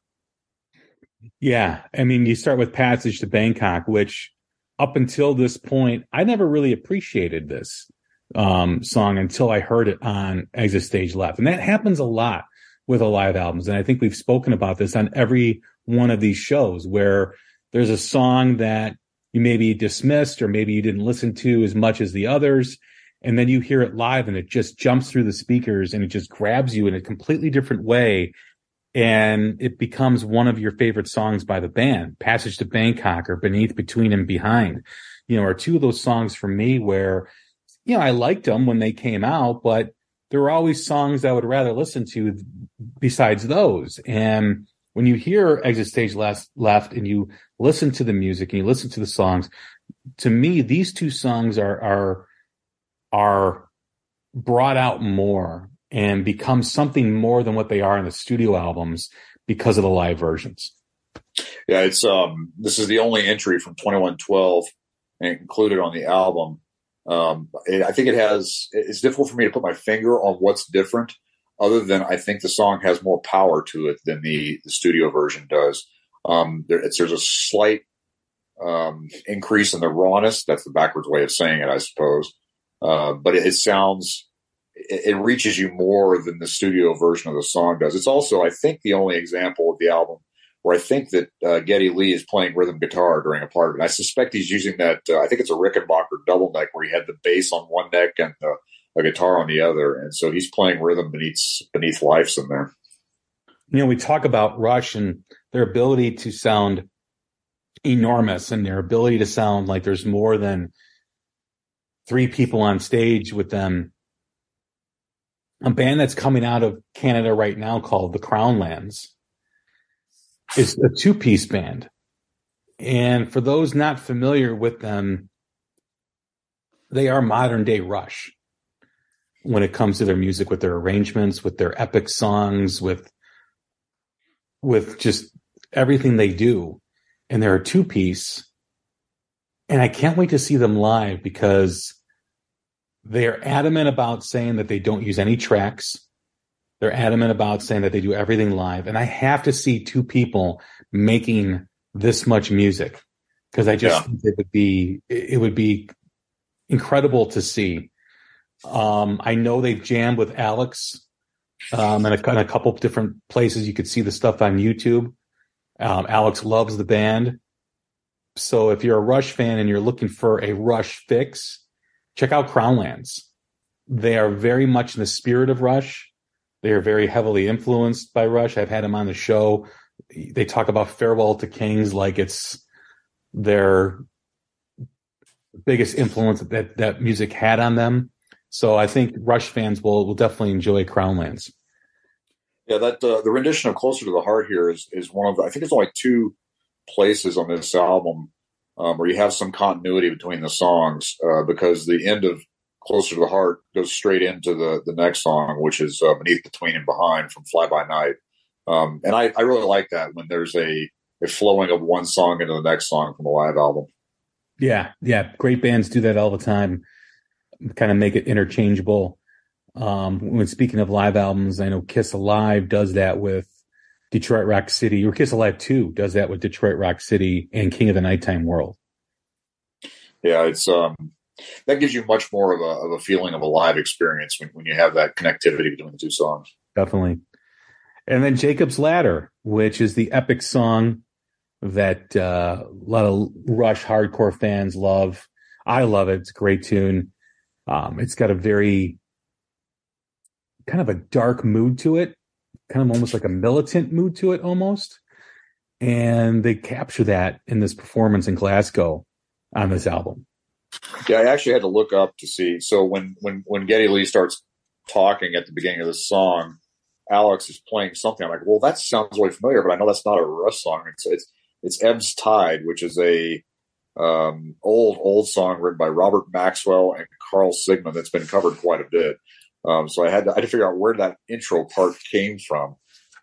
Yeah. I mean, you start with Passage to Bangkok, which up until this point, I never really appreciated this um, song until I heard it on Exit Stage Left. And that happens a lot with a live albums. And I think we've spoken about this on every one of these shows where there's a song that you maybe dismissed or maybe you didn't listen to as much as the others. And then you hear it live and it just jumps through the speakers and it just grabs you in a completely different way. And it becomes one of your favorite songs by the band, Passage to Bangkok or Beneath, Between and Behind, you know, are two of those songs for me where, you know, I liked them when they came out, but there were always songs I would rather listen to besides those. And when you hear Exit Stage Left, left and you listen to the music and you listen to the songs, to me, these two songs are, are, are brought out more and become something more than what they are in the studio albums because of the live versions. Yeah, it's um this is the only entry from 2112 and included on the album. Um, it, I think it has. It's difficult for me to put my finger on what's different, other than I think the song has more power to it than the, the studio version does. Um, there, there's a slight um, increase in the rawness. That's the backwards way of saying it, I suppose. Uh, but it, it sounds, it, it, reaches you more than the studio version of the song does. It's also, I think, the only example of the album where I think that uh, Geddy Lee is playing rhythm guitar during a part of it. I suspect he's using that. Uh, I think it's a Rickenbacker double neck where he had the bass on one neck and uh, a guitar on the other, and so he's playing rhythm beneath beneath Lifeson there. You know, we talk about Rush and their ability to sound enormous and their ability to sound like there's more than three people on stage with them. A band that's coming out of Canada right now called the Crown Lands is a two piece band. And for those not familiar with them, they are modern day Rush when it comes to their music, with their arrangements, with their epic songs, with with just everything they do. And they're a two piece. And I can't wait to see them live because they're adamant about saying that they don't use any tracks. They're adamant about saying that they do everything live. And I have to see two people making this much music because I just yeah. think it would be, it would be incredible to see. Um, I know they've jammed with Alex um, and a, in a couple different places. You could see the stuff on YouTube. Um, Alex loves the band. So if you're a Rush fan and you're looking for a Rush fix, check out Crown Lands. They are very much in the spirit of Rush. They are very heavily influenced by Rush. I've had them on the show. They talk about Farewell to Kings like it's their biggest influence that that music had on them. So I think Rush fans will will definitely enjoy Crown Lands. Yeah, that uh, the rendition of "Closer to the Heart" here is is one of the, I think it's only two places on this album um, where you have some continuity between the songs uh, because the end of "Closer to the Heart" goes straight into the the next song, which is uh, "Beneath, Between, and Behind" from Fly By Night, um, and I, I really like that when there's a a flowing of one song into the next song from a live album. Yeah, yeah, great bands do that all the time kind of make it interchangeable. Um, when speaking of live albums, I know Kiss Alive does that with Detroit Rock City, or Kiss Alive 2 does that with Detroit Rock City and King of the Nighttime World. Yeah, it's um that gives you much more of a of a feeling of a live experience when, when you have that connectivity between the two songs. Definitely. And then Jacob's Ladder, which is the epic song that uh, a lot of Rush hardcore fans love. I love it. It's a great tune. Um, it's got a very kind of a dark mood to it, kind of almost like a militant mood to it, almost. And they capture that in this performance in Glasgow on this album. Yeah, I actually had to look up to see. So when when when Geddy Lee starts talking at the beginning of the song, Alex is playing something. I'm like, well, that sounds really familiar, but I know that's not a Rush song. It's it's it's Ebb's Tide, which is a um, old old song written by Robert Maxwell and Carl Sigman that's been covered quite a bit. Um, so I had to, I had to figure out where that intro part came from.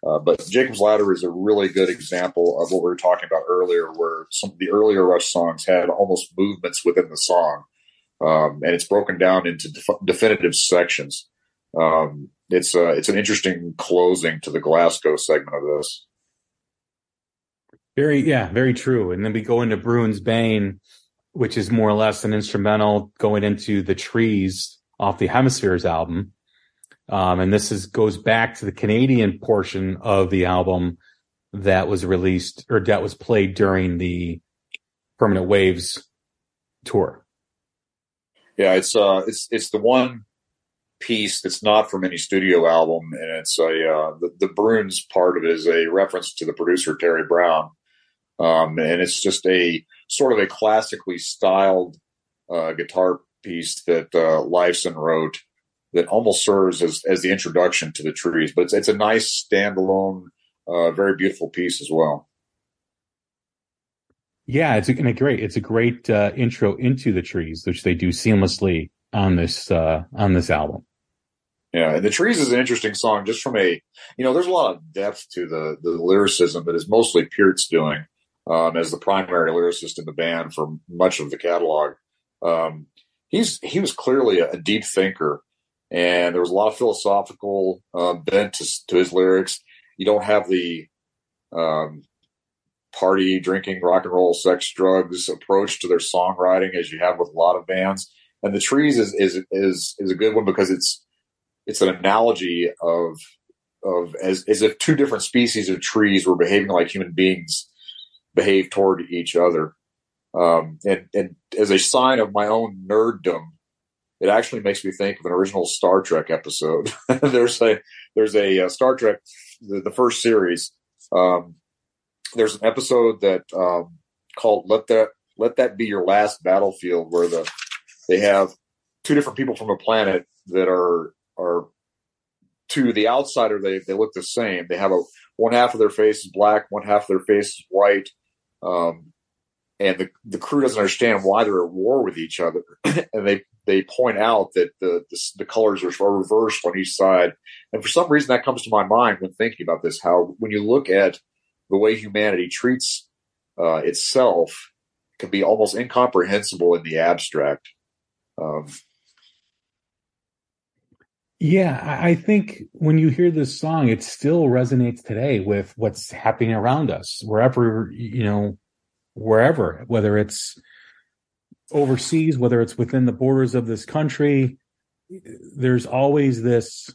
Uh, but Jacob's Ladder is a really good example of what we were talking about earlier, where some of the earlier Rush songs had almost movements within the song, um, and it's broken down into def- definitive sections. Um, it's uh, it's an interesting closing to the Glasgow segment of this. Very, yeah, very true. And then we go into Broon's Bane, which is more or less an instrumental going into the trees off the Hemispheres album. Um, and this is goes back to the Canadian portion of the album that was released or that was played during the Permanent Waves tour. Yeah, it's uh, it's it's the one piece that's not from any studio album, and it's a uh, the, the Broon's part of it is a reference to the producer Terry Brown, um, and it's just a sort of a classically styled uh, guitar piece that uh, Lifeson wrote that almost serves as, as the introduction to the trees. But it's, it's a nice standalone, uh, very beautiful piece as well. Yeah, it's a, a great it's a great uh, intro into the trees, which they do seamlessly on this uh, on this album. Yeah, and the trees is an interesting song just from a you know there's a lot of depth to the the lyricism that is mostly Peart's doing um, as the primary lyricist in the band for much of the catalog. Um, he's he was clearly a, a deep thinker, and there was a lot of philosophical uh, bent to, to his lyrics. You don't have the um, party, drinking, rock and roll, sex, drugs approach to their songwriting as you have with a lot of bands. And the trees is is is is a good one because it's it's an analogy of of as as if two different species of trees were behaving like human beings behave toward each other. Um, and and as a sign of my own nerddom, it actually makes me think of an original Star Trek episode. there's a there's a, uh, Star Trek the, the first series. Um, there's an episode that um, called "Let That Let That Be Your Last Battlefield," where the they have two different people from a planet that are are to the outsider they they look the same. They have a one half of their face is black, one half of their face is white. Um, and the, the crew doesn't understand why they're at war with each other. and they, they point out that the, the, the colors are reversed on each side. And for some reason that comes to my mind when thinking about this, how when you look at the way humanity treats uh, itself can be almost incomprehensible in the abstract. Um, yeah, I think when you hear this song, it still resonates today with what's happening around us, wherever, you know, wherever, whether it's overseas, whether it's within the borders of this country, there's always this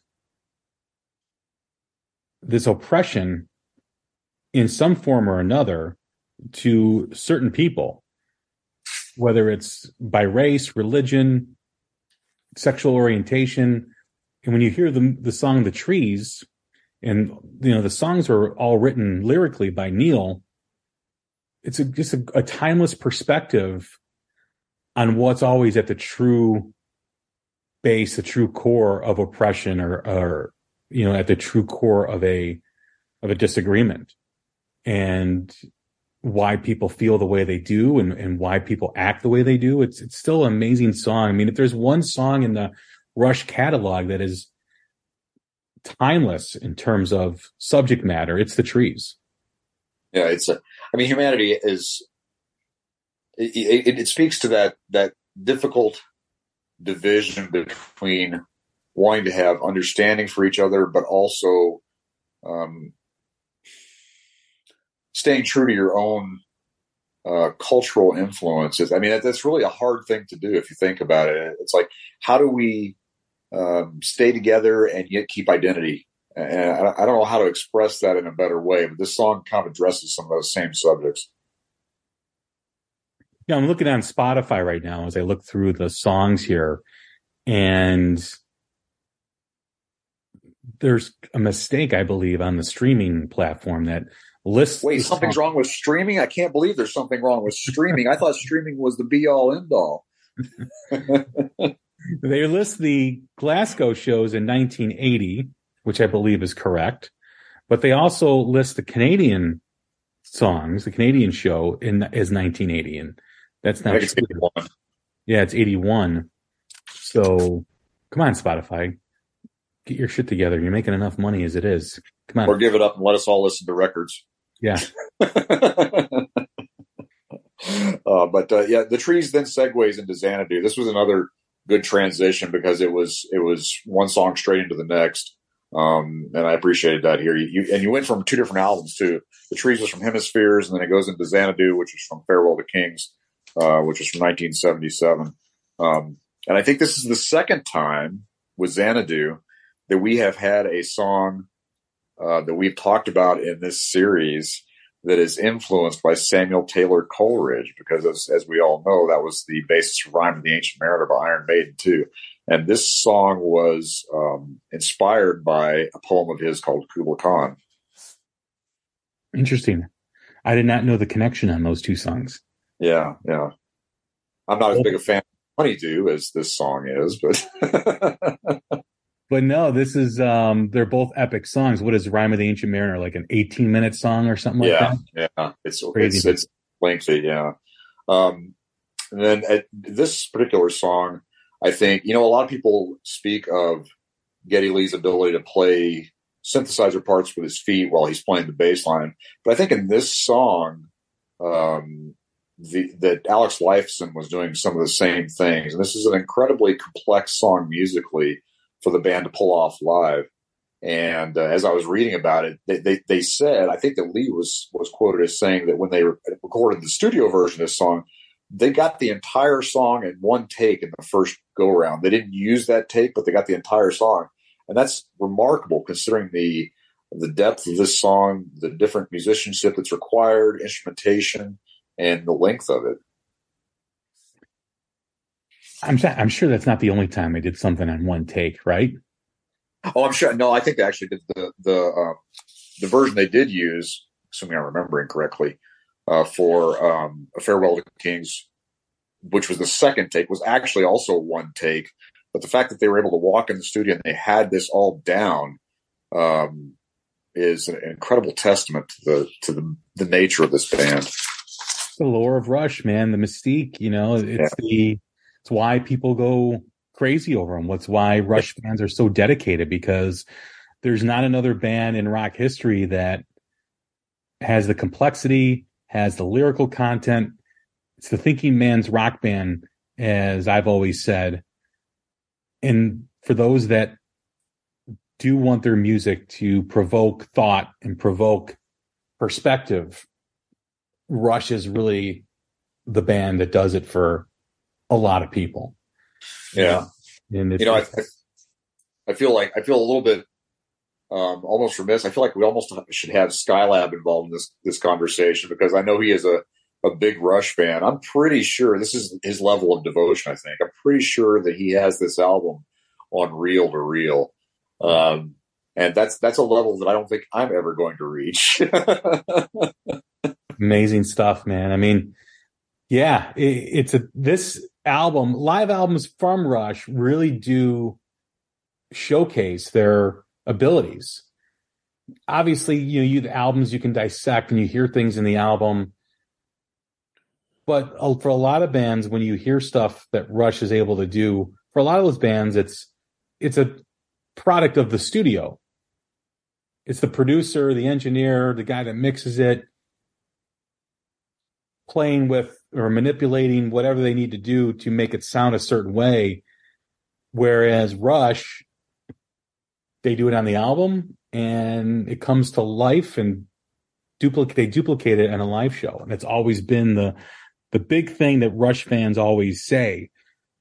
this oppression in some form or another to certain people, whether it's by race, religion, sexual orientation. And when you hear the the song "The Trees," and you know the songs are all written lyrically by Neil, it's a, just a, a timeless perspective on what's always at the true base, the true core of oppression, or, or you know, at the true core of a of a disagreement, and why people feel the way they do, and, and why people act the way they do. It's it's still an amazing song. I mean, if there's one song in the Rush catalog that is timeless in terms of subject matter, it's the trees. Yeah, it's a. I mean, humanity is. It, it, it speaks to that that difficult division between wanting to have understanding for each other, but also um, staying true to your own uh, cultural influences. I mean, that, that's really a hard thing to do if you think about it. It's like, how do we um, stay together and yet keep identity? And I, I don't know how to express that in a better way, but this song kind of addresses some of those same subjects. Yeah, I'm looking on Spotify right now as I look through the songs here, and there's a mistake, I believe, on the streaming platform that lists. Wait, something's wrong with streaming? I can't believe there's something wrong with streaming. I thought streaming was the be all end all. they list the Glasgow shows in 1980 which I believe is correct. But they also list the Canadian songs, the Canadian show in as 1980, and that's not it's 81. Yeah, it's 81. So come on, Spotify, get your shit together. You're making enough money as it is. Come on, or give it up and let us all listen to records. Yeah. uh, but uh, yeah, the trees then segues into Xanadu. This was another good transition because it was it was one song straight into the next. Um, and I appreciated that here. You, you, and you went from two different albums too. The Trees was from Hemispheres, and then it goes into Xanadu, which is from Farewell to Kings, uh, which is from 1977. Um, and I think this is the second time with Xanadu that we have had a song uh, that we've talked about in this series that is influenced by Samuel Taylor Coleridge, because as, as we all know, that was the basis for Rime of the Ancient Mariner by Iron Maiden too. And this song was um, inspired by a poem of his called Kubla Khan. Interesting. I did not know the connection on those two songs. Yeah, yeah. I'm not as big a fan of Honey Honeydew as this song is, but but no, this is um they're both epic songs. What is Rime of the Ancient Mariner like an 18 minute song or something yeah, like that? Yeah, it's Crazy. it's, it's lengthy. Yeah. Um, and then at this particular song, I think, you know, a lot of people speak of Geddy Lee's ability to play synthesizer parts with his feet while he's playing the bass line. But I think in this song, um, the, that Alex Lifeson was doing some of the same things. And this is an incredibly complex song musically for the band to pull off live. And uh, as I was reading about it, they, they, they, said, I think that Lee was, was quoted as saying that when they recorded the studio version of this song, they got the entire song in one take in the first go around. They didn't use that take, but they got the entire song. And that's remarkable considering the, the depth of this song, the different musicianship that's required, instrumentation, and the length of it. I'm I'm sure that's not the only time they did something on one take, right? Oh, I'm sure. No, I think they actually did the the uh, the version they did use, assuming I'm remembering correctly, uh, for um, a farewell to kings, which was the second take, was actually also one take. But the fact that they were able to walk in the studio and they had this all down um, is an incredible testament to the to the, the nature of this band. The lore of Rush, man, the mystique. You know, it's yeah. the it's why people go crazy over them. What's why Rush fans are so dedicated because there's not another band in rock history that has the complexity, has the lyrical content. It's the thinking man's rock band, as I've always said. And for those that do want their music to provoke thought and provoke perspective, Rush is really the band that does it for a lot of people. Yeah. And you know, I, I feel like I feel a little bit um, almost remiss. I feel like we almost should have Skylab involved in this this conversation because I know he is a a big Rush fan. I'm pretty sure this is his level of devotion. I think I'm pretty sure that he has this album on reel to reel, um, and that's that's a level that I don't think I'm ever going to reach. Amazing stuff, man. I mean, yeah, it, it's a this album, live albums from Rush really do showcase their abilities. Obviously, you know, you the albums you can dissect and you hear things in the album. But uh, for a lot of bands, when you hear stuff that Rush is able to do, for a lot of those bands, it's it's a product of the studio. It's the producer, the engineer, the guy that mixes it, playing with or manipulating whatever they need to do to make it sound a certain way. Whereas Rush, they do it on the album and it comes to life and duplicate they duplicate it in a live show. And it's always been the the big thing that Rush fans always say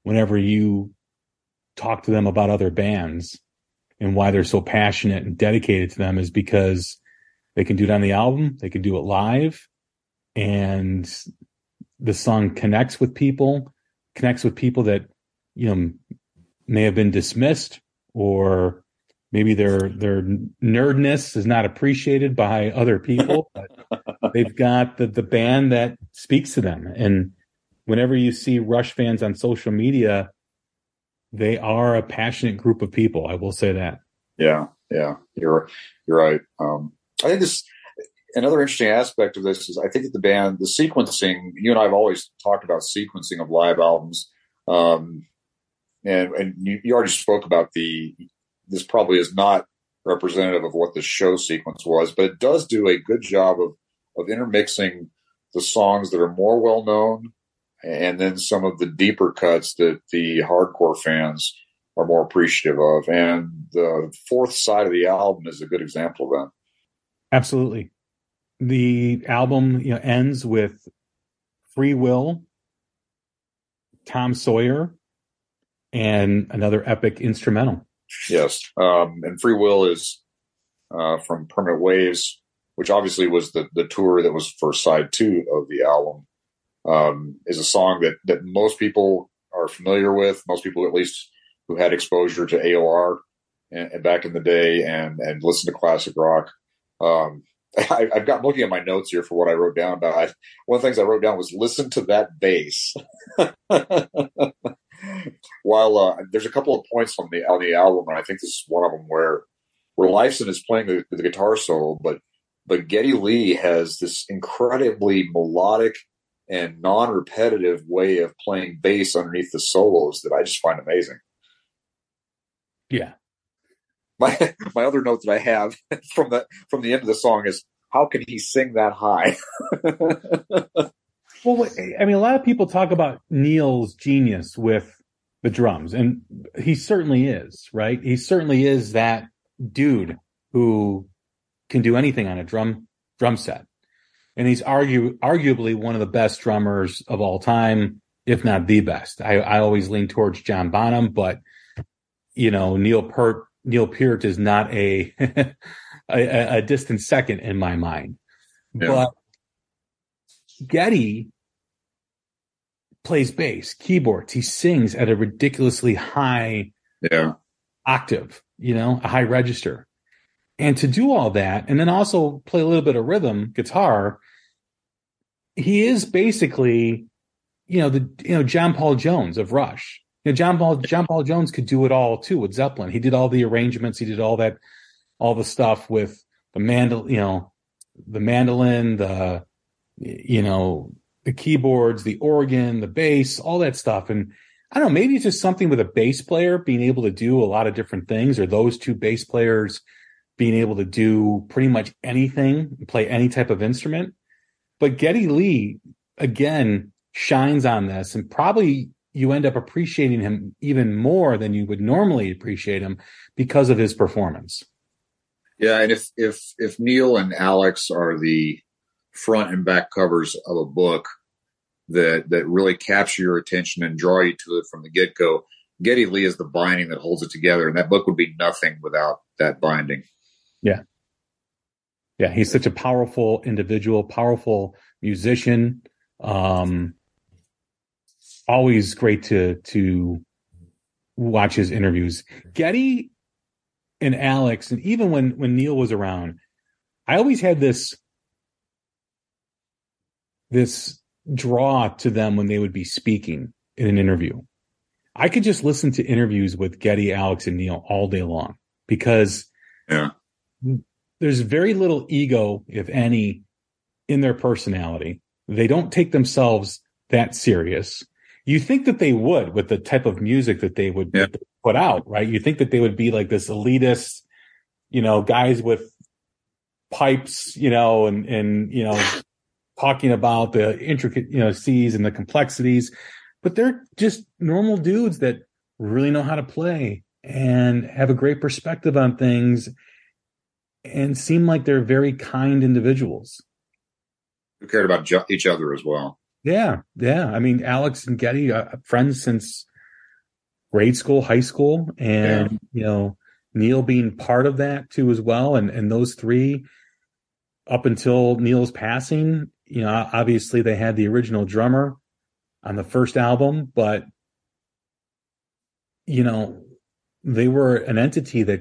whenever you talk to them about other bands and why they're so passionate and dedicated to them is because they can do it on the album, they can do it live, and the song connects with people, connects with people that you know may have been dismissed or maybe their their nerdness is not appreciated by other people but they've got the the band that speaks to them. And whenever you see rush fans on social media they are a passionate group of people i will say that. Yeah yeah you're you're right. Um, i think this another interesting aspect of this is I think that the band, the sequencing, you and I have always talked about sequencing of live albums. Um, and, and you, you, already spoke about the, this probably is not representative of what the show sequence was, but it does do a good job of, of intermixing the songs that are more well known and then some of the deeper cuts that the hardcore fans are more appreciative of. And the fourth side of the album is a good example of that. Absolutely the album you know ends with free will tom sawyer and another epic instrumental yes um, and free will is uh, from permanent waves which obviously was the, the tour that was for side two of the album um, is a song that, that most people are familiar with most people at least who had exposure to aor and, and back in the day and and listen to classic rock um, I, have got looking at my notes here for what I wrote down about. I, one of the things I wrote down was listen to that bass. While uh, there's a couple of points on the on the album, and I think this is one of them where where Lifeson is playing the, the guitar solo, but but Geddy Lee has this incredibly melodic and non-repetitive way of playing bass underneath the solos that I just find amazing. Yeah, my my other note that I have from the from the end of the song is how can he sing that high? Well, I mean, a lot of people talk about Neil's genius with the drums, and he certainly is, right? He certainly is that dude who can do anything on a drum drum set. And he's argue, arguably one of the best drummers of all time, if not the best. I, I always lean towards John Bonham, but you know, Neil Peart, Neil Peart is not a, a, a distant second in my mind. Yeah. But Geddy plays bass, keyboards. He sings at a ridiculously high yeah. octave, you know, a high register. And to do all that, and then also play a little bit of rhythm guitar, he is basically, you know, the you know John Paul Jones of Rush. You know, John Paul John Paul Jones could do it all too with Zeppelin. He did all the arrangements. He did all that, all the stuff with the mandol, you know, the mandolin, the you know, the keyboards, the organ, the bass, all that stuff. And I don't know, maybe it's just something with a bass player being able to do a lot of different things, or those two bass players being able to do pretty much anything, play any type of instrument. But Geddy Lee, again, shines on this, and probably you end up appreciating him even more than you would normally appreciate him because of his performance. Yeah, and if if if Neil and Alex are the front and back covers of a book that that really capture your attention and draw you to it from the get go. Geddy Lee is the binding that holds it together, and that book would be nothing without that binding. Yeah, yeah, he's such a powerful individual, powerful musician. Um, always great to to watch his interviews. Geddy and Alex, and even when when Neil was around, I always had this this draw to them when they would be speaking in an interview. I could just listen to interviews with Geddy, Alex, and Neil all day long because yeah. there's very little ego, if any, in their personality. They don't take themselves that serious. You think that they would with the type of music that they would yeah. put out, right? You think that they would be like this elitist, you know, guys with pipes, you know, and, and, you know, talking about the intricate, you know, C's and the complexities, but they're just normal dudes that really know how to play and have a great perspective on things and seem like they're very kind individuals. Who cared about each other as well. Yeah. Yeah. I mean, Alex and Geddy uh, friends since grade school, high school, and, yeah. you know, Neil being part of that too as well. And, and those three up until Neil's passing, you know, obviously they had the original drummer on the first album, but you know, they were an entity that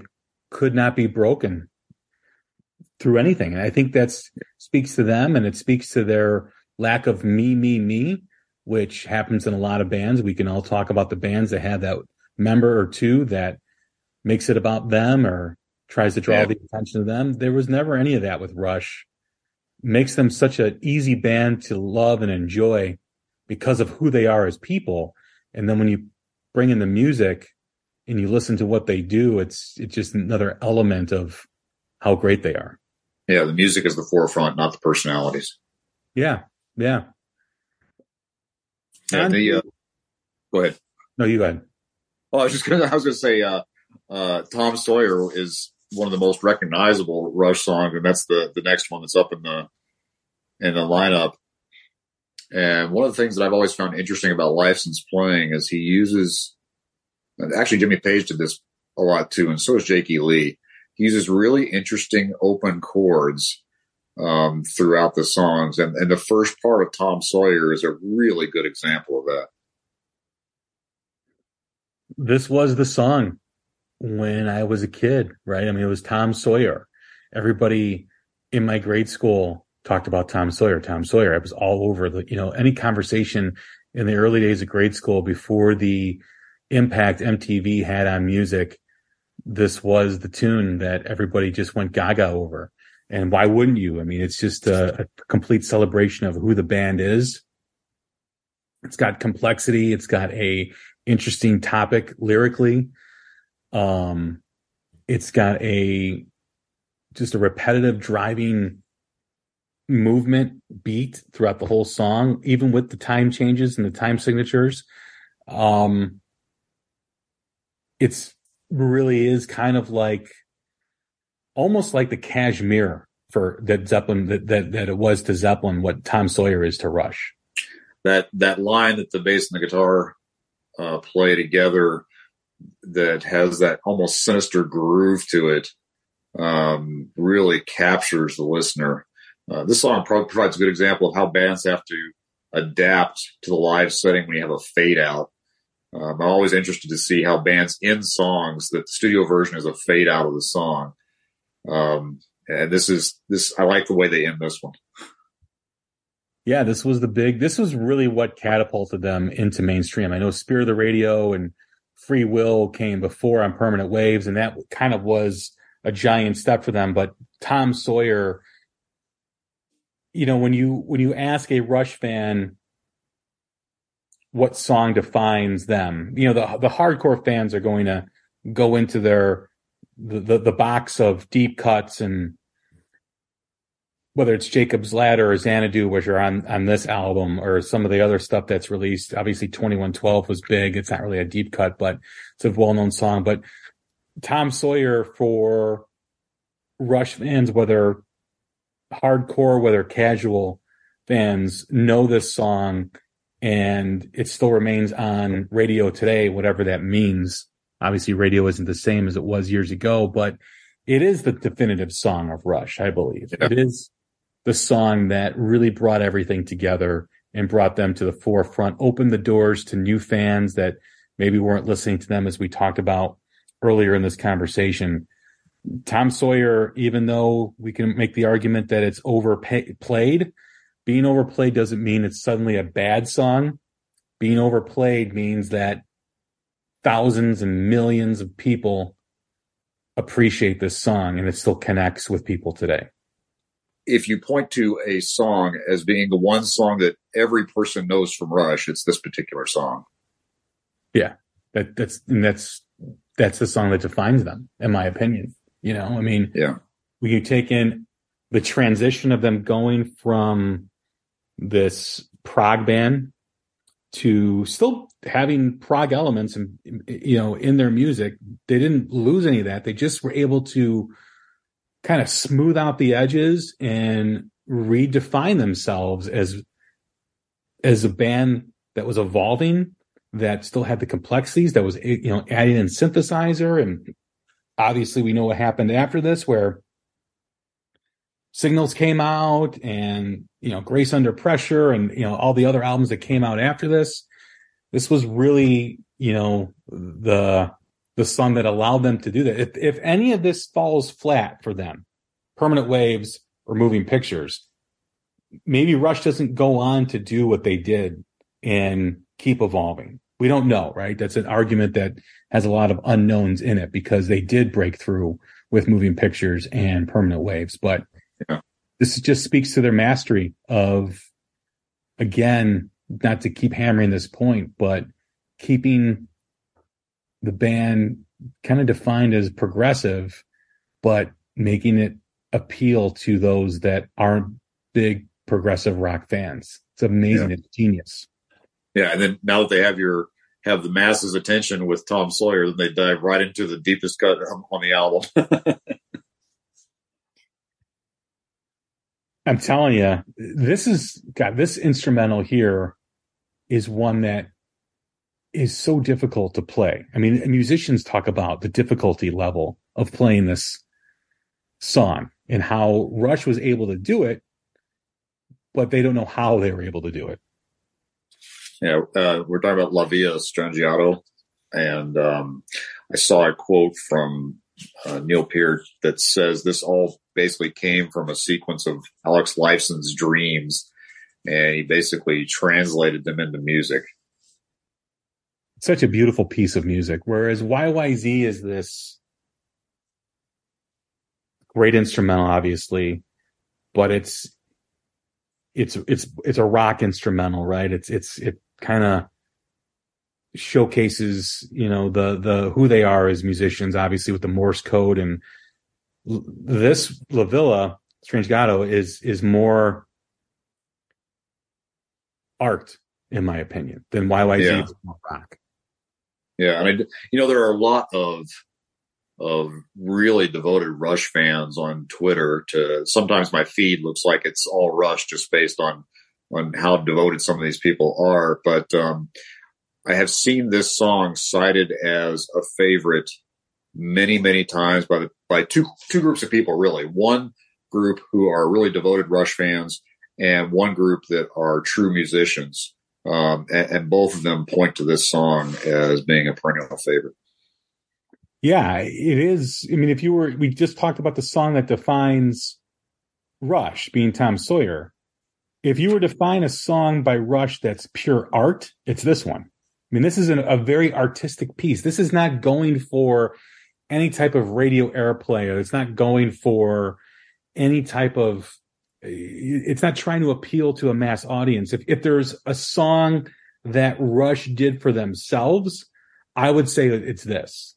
could not be broken through anything. And I think that speaks to them and it speaks to their lack of me, me, me, which happens in a lot of bands. We can all talk about the bands that have that member or two that makes it about them or tries to draw yeah. the attention to them. There was never any of that with Rush makes them such an easy band to love and enjoy because of who they are as people. And then when you bring in the music and you listen to what they do, it's it's just another element of how great they are. Yeah, the music is the forefront, not the personalities. Yeah, yeah. yeah and, the, uh, go ahead. No, you go ahead. Well, I was just gonna. I was gonna say, uh, uh, Tom Sawyer is one of the most recognizable Rush songs, and that's the the next one that's up in the in the lineup. And one of the things that I've always found interesting about Lifeson's playing is he uses. Actually, Jimmy Page did this a lot too, and so is Geddy Lee. He uses really interesting open chords um, throughout the songs, and, and the first part of Tom Sawyer is a really good example of that. This was the song when I was a kid, right? I mean, it was Tom Sawyer. Everybody in my grade school talked about Tom Sawyer, Tom Sawyer. I was all over the, you know, any conversation in the early days of grade school before the impact MTV had on music. This was the tune that everybody just went gaga over. And why wouldn't you? I mean, it's just a, a complete celebration of who the band is. It's got complexity. It's got a interesting topic lyrically. Um, it's got a just a repetitive driving movement beat throughout the whole song, even with the time changes and the time signatures. Um, it's really is kind of like almost like the Kashmir for that Zeppelin that, that that it was to Zeppelin what Tom Sawyer is to Rush. That that line that the bass and the guitar uh, play together that has that almost sinister groove to it um, really captures the listener. Uh, this song provides a good example of how bands have to adapt to the live setting when you have a fade out. Um, I'm always interested to see how bands end songs that the studio version is a fade out of the song. Um, and this is this. I like the way they end this one. Yeah, this was the big. This was really what catapulted them into mainstream. I know Spirit of the Radio and Free Will came before on Permanent Waves, and that kind of was a giant step for them. But Tom Sawyer, you know, when you when you ask a Rush fan what song defines them, you know, the the hardcore fans are going to go into their the, the, the box of deep cuts and whether it's Jacob's Ladder or Xanadu, which are on, on this album or some of the other stuff that's released. Obviously 2112 was big. It's not really a deep cut, but it's a well-known song. But Tom Sawyer for Rush fans, whether hardcore, whether casual fans know this song and it still remains on radio today, whatever that means. Obviously, radio isn't the same as it was years ago, but it is the definitive song of Rush, I believe. Yeah. It is the song that really brought everything together and brought them to the forefront, opened the doors to new fans that maybe weren't listening to them as we talked about earlier in this conversation. Tom Sawyer, even though we can make the argument that it's overplayed, being overplayed doesn't mean it's suddenly a bad song. Being overplayed means that thousands and millions of people appreciate this song and it still connects with people today. If you point to a song as being the one song that every person knows from Rush, it's this particular song. Yeah. That that's and that's that's the song that defines them, in my opinion. You know, I mean, yeah. When you take in the transition of them going from this prog band to still having prog elements and you know in their music they didn't lose any of that they just were able to kind of smooth out the edges and redefine themselves as as a band that was evolving that still had the complexities that was you know adding in synthesizer and obviously we know what happened after this where signals came out and you know, Grace Under Pressure and, you know, all the other albums that came out after this. This was really, you know, the, the song that allowed them to do that. If, if any of this falls flat for them, permanent waves or moving pictures, maybe Rush doesn't go on to do what they did and keep evolving. We don't know, right? That's an argument that has a lot of unknowns in it because they did break through with moving pictures and permanent waves, but yeah this just speaks to their mastery of again not to keep hammering this point but keeping the band kind of defined as progressive but making it appeal to those that aren't big progressive rock fans it's amazing yeah. it's genius yeah and then now that they have your have the masses attention with tom sawyer then they dive right into the deepest cut on the album I'm telling you, this is God. This instrumental here is one that is so difficult to play. I mean, musicians talk about the difficulty level of playing this song and how Rush was able to do it, but they don't know how they were able to do it. Yeah, uh, we're talking about La Villa Strangiato, and um, I saw a quote from uh, Neil Peart that says this all basically came from a sequence of Alex Lifeson's dreams, and he basically translated them into music. Such a beautiful piece of music. Whereas YYZ is this great instrumental, obviously, but it's it's it's it's a rock instrumental, right? It's it's it kind of showcases you know the the who they are as musicians obviously with the morse code and this la villa Strangiato is is more art, in my opinion, than YYZ Yeah. is more rock. Yeah, and I, d- you know, there are a lot of of really devoted Rush fans on Twitter. To sometimes my feed looks like it's all Rush just based on on how devoted some of these people are. But um, I have seen this song cited as a favorite many, many times by the by two two groups of people. Really, one group who are really devoted Rush fans, and one group that are true musicians. Um, and, and both of them point to this song as being a perennial favorite. Yeah, it is. I mean, if you were, we just talked about the song that defines Rush being Tom Sawyer. If you were to find a song by Rush that's pure art, it's this one. I mean, this is an, a very artistic piece. This is not going for any type of radio airplay. It's not going for any type of. It's not trying to appeal to a mass audience. If if there's a song that Rush did for themselves, I would say that it's this.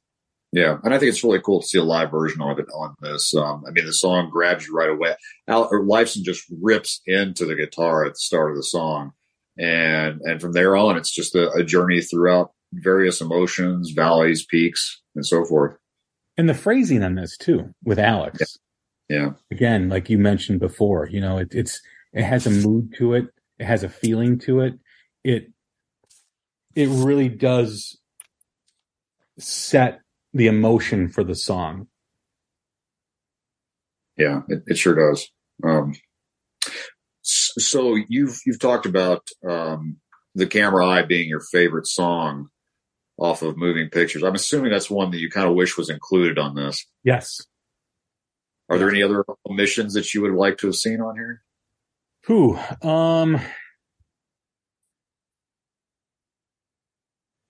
Yeah, and I think it's really cool to see a live version of it on this. Um, I mean, the song grabs you right away. Al, or Lifeson just rips into the guitar at the start of the song, and and from there on, it's just a, a journey throughout various emotions, valleys, peaks, and so forth. and the phrasing on this too with Alex. Yeah, Again, like you mentioned before, you know, it, it's it has a mood to it. It has a feeling to it. It it really does set the emotion for the song. yeah, it, it sure does. Um, so you've you've talked about um, the camera eye being your favorite song off of Moving Pictures. I'm assuming that's one that you kind of wish was included on this. Yes. Are there any other omissions that you would like to have seen on here? Who? Um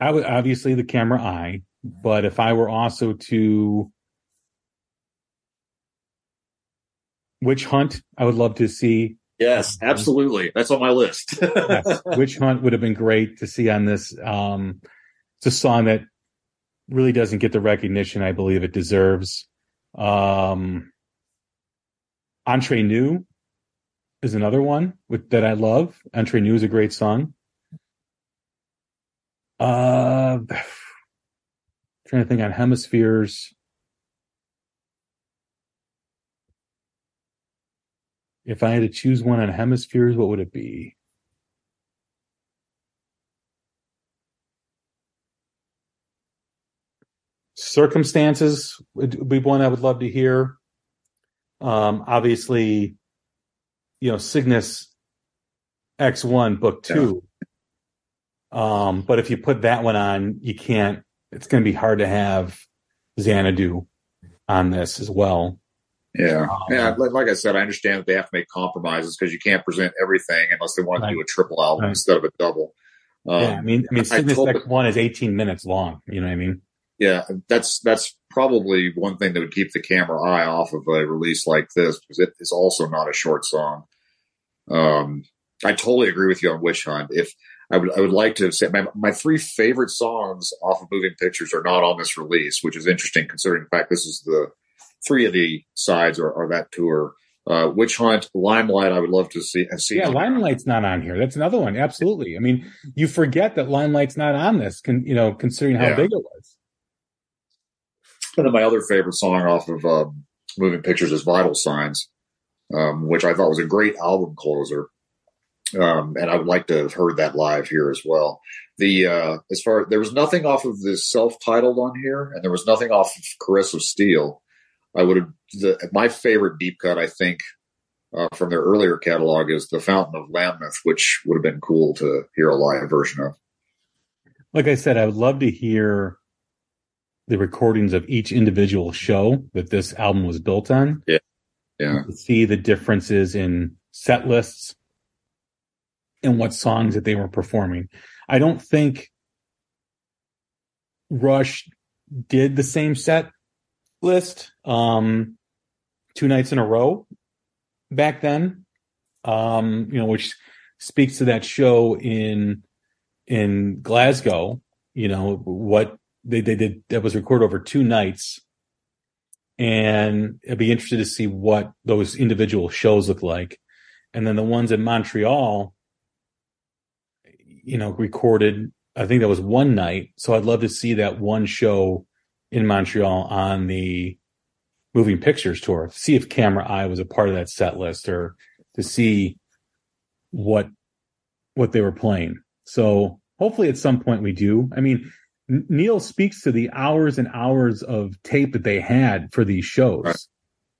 I would obviously the camera eye, but if I were also to Witch Hunt, I would love to see Yes, absolutely. That's on my list. yes, Witch Hunt would have been great to see on this. Um, it's a song that really doesn't get the recognition I believe it deserves. Um, Entre Nous is another one with, that I love. Entre Nous is a great song. Uh, trying to think on hemispheres. If I had to choose one on hemispheres, what would it be? Circumstances would be one I would love to hear. Um, obviously, you know, Cygnus X1 book two. Um, but if you put that one on, you can't, it's going to be hard to have Xanadu on this as well. yeah. Um, Yeah. Like, like I said, I understand that they have to make compromises because you can't present everything unless they want to do a triple album Right. instead of a double. Um, yeah, I mean, I mean, Cygnus X1 is 18 minutes long. You know what I mean? Yeah, that's that's probably one thing that would keep the camera eye off of a release like this because it is also not a short song. Um, I totally agree with you on Witch Hunt. If I would, I would like to say my my three favorite songs off of Moving Pictures are not on this release, which is interesting considering the fact this is the three of the sides are, are that tour. Uh, Witch Hunt, Limelight. I would love to see. see Yeah, Limelight's not on here. That's another one. Absolutely. I mean, you forget that Limelight's not on this, con, you know, considering how Yeah. big it was. And then my other favorite song off of um, Moving Pictures is Vital Signs, um, which I thought was a great album closer. Um, and I would like to have heard that live here as well. The uh, as far there was nothing off of the self-titled on here, and there was nothing off of Caress of Steel. I would have the, my favorite deep cut. I think uh, from their earlier catalog is the Fountain of Lamneth, which would have been cool to hear a live version of. Like I said, I would love to hear the recordings of each individual show that this album was built on. Yeah. To see the differences in set lists and what songs that they were performing. I don't think Rush did the same set list um two nights in a row back then. Um, you know, which speaks to that show in in Glasgow, you know, what they, they did that was recorded over two nights. and I'd be interested to see what those individual shows look like. And then the ones in Montreal, you know, recorded. I think that was one night, so I'd love to see that one show in Montreal on the moving pictures tour. See if Camera Eye was a part of that set list, or to see what what they were playing. So hopefully, at some point, we do. I mean, Neil speaks to the hours and hours of tape that they had for these shows, right.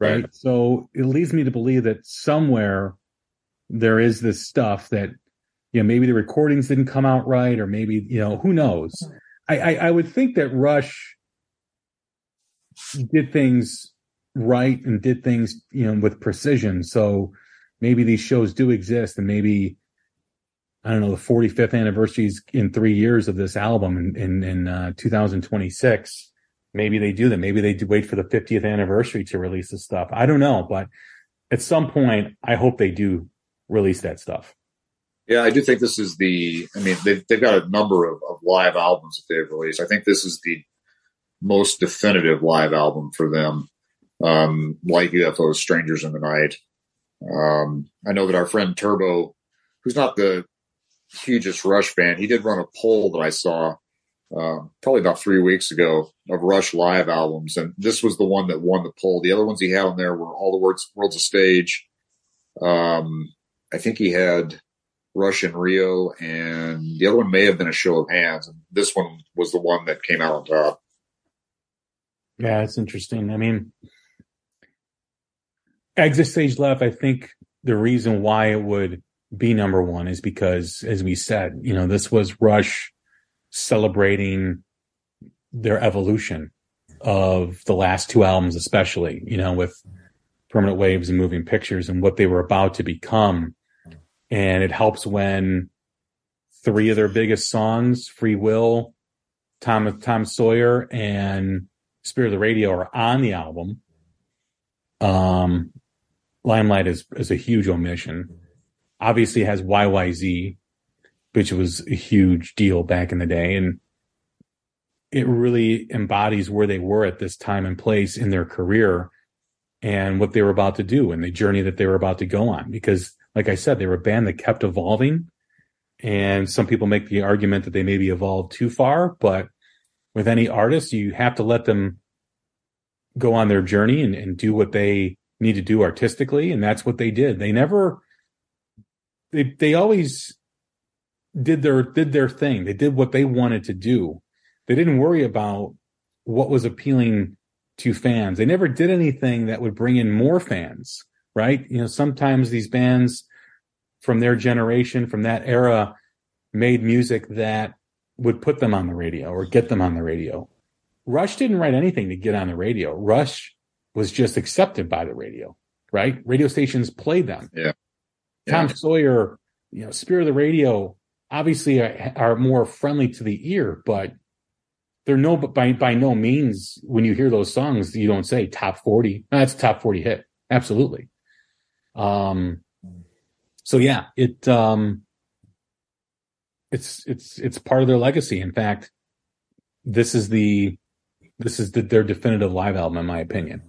right? right? So it leads me to believe that somewhere there is this stuff that you know maybe the recordings didn't come out right, or maybe you know who knows. I, I, I would think that Rush did things right and did things you know with precision. So maybe these shows do exist, and maybe I don't know, the 45th anniversaries in three years of this album in, in, in uh, 2026. Maybe they do that. Maybe they do wait for the 50th anniversary to release the stuff. I don't know, but at some point, I hope they do release that stuff. Yeah, I do think this is the, I mean, they've, they've got a number of, of live albums that they've released. I think this is the most definitive live album for them. Um, like UFOs, Strangers in the Night. Um, I know that our friend Turbo, who's not the hugest Rush fan. He did run a poll that I saw uh, probably about three weeks ago of Rush live albums, and this was the one that won the poll. The other ones he had on there were All the Words World's a Stage. Um, I think he had Rush in Rio, and the other one may have been a Show of Hands, and this one was the one that came out on top. Yeah, it's interesting. I mean, Exit Stage Left. I think the reason why it would be number one is because, as we said, you know, this was Rush celebrating their evolution of the last two albums, especially, you know, with Permanent Waves and Moving Pictures and what they were about to become. And it helps when three of their biggest songs, Free Will, Tom, Tom Sawyer, and Spirit of the Radio are on the album. Um, Limelight is, is a huge omission obviously has YYZ, which was a huge deal back in the day. And it really embodies where they were at this time and place in their career and what they were about to do and the journey that they were about to go on. Because, like I said, they were a band that kept evolving. And some people make the argument that they maybe evolved too far, but with any artist, you have to let them go on their journey and, and do what they need to do artistically. And that's what they did. They never they they always did their did their thing. They did what they wanted to do. They didn't worry about what was appealing to fans. They never did anything that would bring in more fans, right? You know, sometimes these bands from their generation, from that era, made music that would put them on the radio or get them on the radio. Rush didn't write anything to get on the radio. Rush was just accepted by the radio, right? Radio stations played them. Yeah. Tom yeah. Sawyer, you know, Spirit of the Radio, obviously are, are, more friendly to the ear, but they're no, but by by no means when you hear those songs, you don't say top forty. No, that's a top forty hit, absolutely. Um, so yeah, it um, it's it's it's part of their legacy. In fact, this is the this is the, their definitive live album, in my opinion.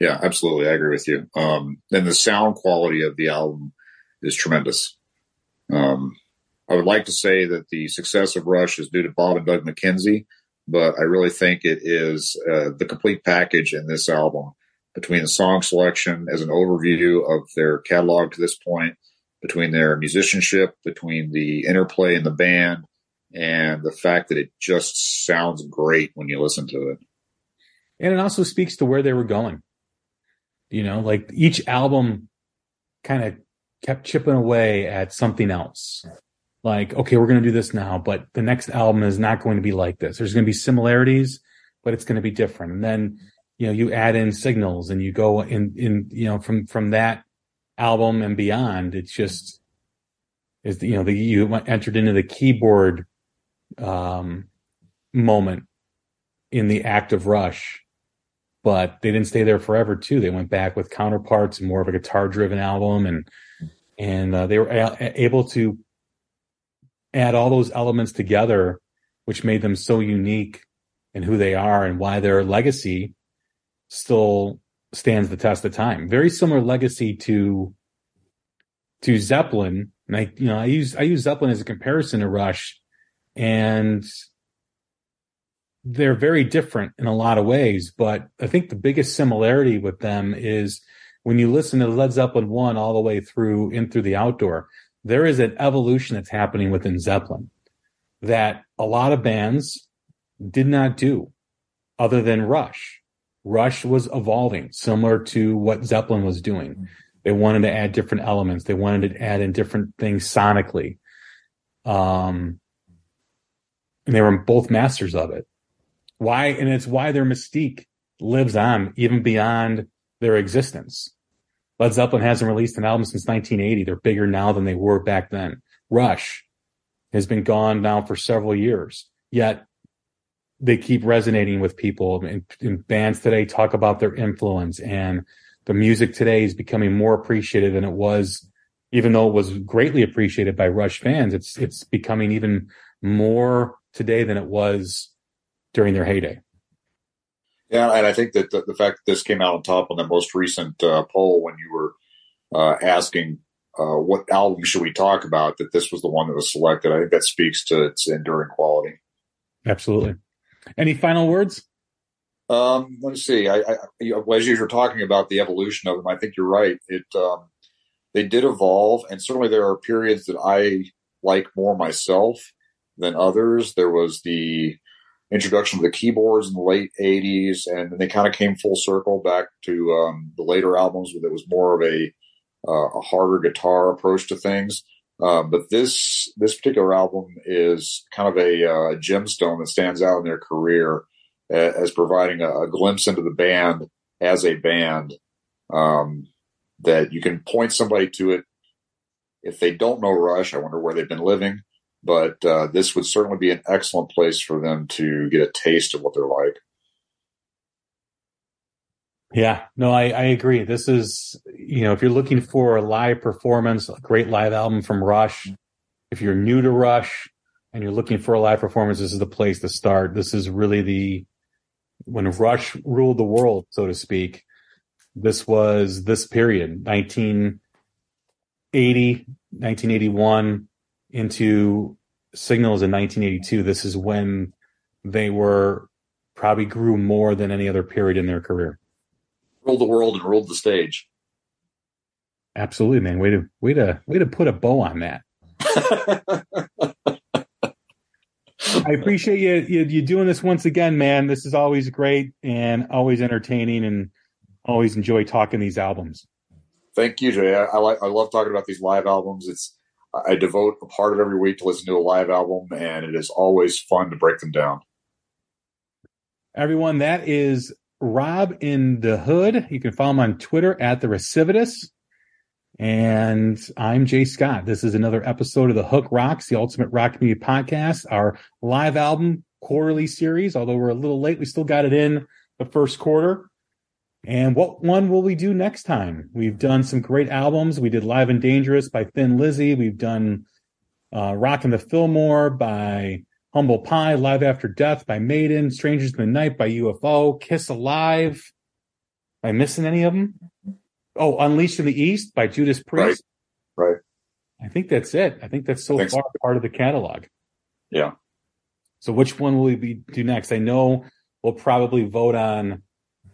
Yeah, absolutely. I agree with you. Um, and the sound quality of the album is tremendous. Um, I would like to say that the success of Rush is due to Bob and Doug McKenzie, but I really think it is uh, the complete package in this album between the song selection as an overview of their catalog to this point, between their musicianship, between the interplay in the band, and the fact that it just sounds great when you listen to it. And it also speaks to where they were going. You know, like each album kind of kept chipping away at something else. Like, okay, we're going to do this now, but the next album is not going to be like this. There's going to be similarities, but it's going to be different. And then, you know, you add in signals and you go in, in, you know, from, from that album and beyond, it's just, is, you know, the, you entered into the keyboard, um, moment in the active rush, but they didn't stay there forever too. They went back with counterparts and more of a guitar driven album and, and uh, they were a- able to add all those elements together, which made them so unique in who they are and why their legacy still stands the test of time. Very similar legacy to to Zeppelin. And I, you know, I use I use Zeppelin as a comparison to Rush, and they're very different in a lot of ways. But I think the biggest similarity with them is when you listen to Led Zeppelin one all the way through in through the outdoor, there is an evolution that's happening within Zeppelin that a lot of bands did not do other than Rush. Rush was evolving similar to what Zeppelin was doing. They wanted to add different elements. They wanted to add in different things sonically. Um, and they were both masters of it. Why? And it's why their mystique lives on even beyond their existence. Led Zeppelin hasn't released an album since 1980. They're bigger now than they were back then. Rush has been gone now for several years, yet they keep resonating with people. And, and bands today talk about their influence, and the music today is becoming more appreciated than it was, even though it was greatly appreciated by Rush fans. It's it's becoming even more today than it was during their heyday. Yeah, and I think that the, the fact that this came out on top on the most recent uh, poll when you were uh, asking uh, what album should we talk about, that this was the one that was selected. I think that speaks to its enduring quality. Absolutely. Any final words? Um, let me see. I, I, as you were talking about the evolution of them, I think you're right. It um, they did evolve, and certainly there are periods that I like more myself than others. There was the introduction of the keyboards in the late 80s, and then they kind of came full circle back to um, the later albums where it was more of a, uh, a harder guitar approach to things. Um, but this this particular album is kind of a uh, gemstone that stands out in their career as, as providing a, a, glimpse into the band as a band. Um, that you can point somebody to it if they don't know Rush. I wonder where they've been living but uh, this would certainly be an excellent place for them to get a taste of what they're like. Yeah, no, I, I agree. This is, you know, if you're looking for a live performance, a great live album from Rush, if you're new to Rush and you're looking for a live performance, this is the place to start. This is really the, when Rush ruled the world, so to speak, this was this period, 1980, 1981 into signals in 1982. This is when they were probably grew more than any other period in their career. Ruled the world and ruled the stage. Absolutely, man. Way to way to way to put a bow on that. I appreciate you, you, you doing this once again, man. This is always great and always entertaining, and always enjoy talking these albums. Thank you, Jay. I, I like I love talking about these live albums. It's I devote a part of every week to listen to a live album, and it is always fun to break them down. Everyone, that is Rob in the Hood. You can follow him on Twitter at the Recidivists. And I'm Jay Scott. This is another episode of the Hook Rocks, the Ultimate Rock Media Podcast, our live album quarterly series. Although we're a little late, we still got it in the first quarter. And what one will we do next time? We've done some great albums. We did Live and Dangerous by Thin Lizzy. We've done uh, Rockin' the Fillmore by Humble Pie, Live After Death by Maiden, Strangers in the Night by UFO, Kiss Alive. Am I missing any of them? Oh, Unleashed in the East by Judas Priest. Right. right. I think that's it. I think that's so far part of the catalog. Yeah. So which one will we be, do next? I know we'll probably vote on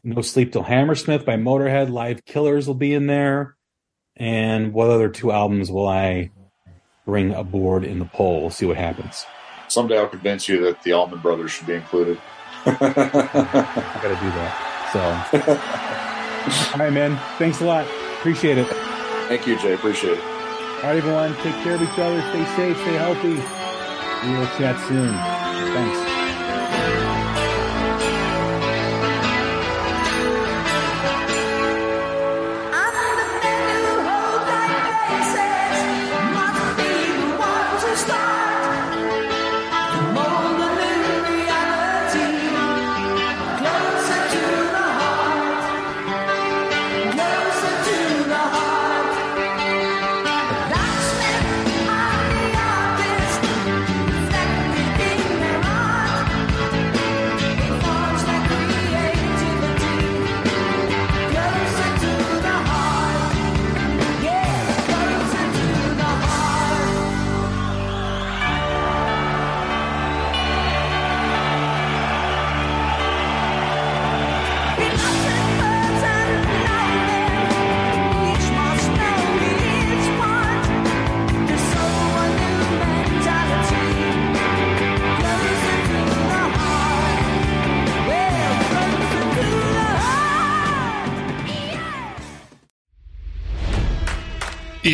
no Sleep Till Hammersmith by Motorhead. Live Killers will be in there. And what other two albums will I bring aboard in the poll? We'll see what happens. Someday I'll convince you that the Allman Brothers should be included. I got to do that. So, all right, man. Thanks a lot. Appreciate it. Thank you, Jay. Appreciate it. All right, everyone. Take care of each other. Stay safe. Stay healthy. We will chat soon. Thanks.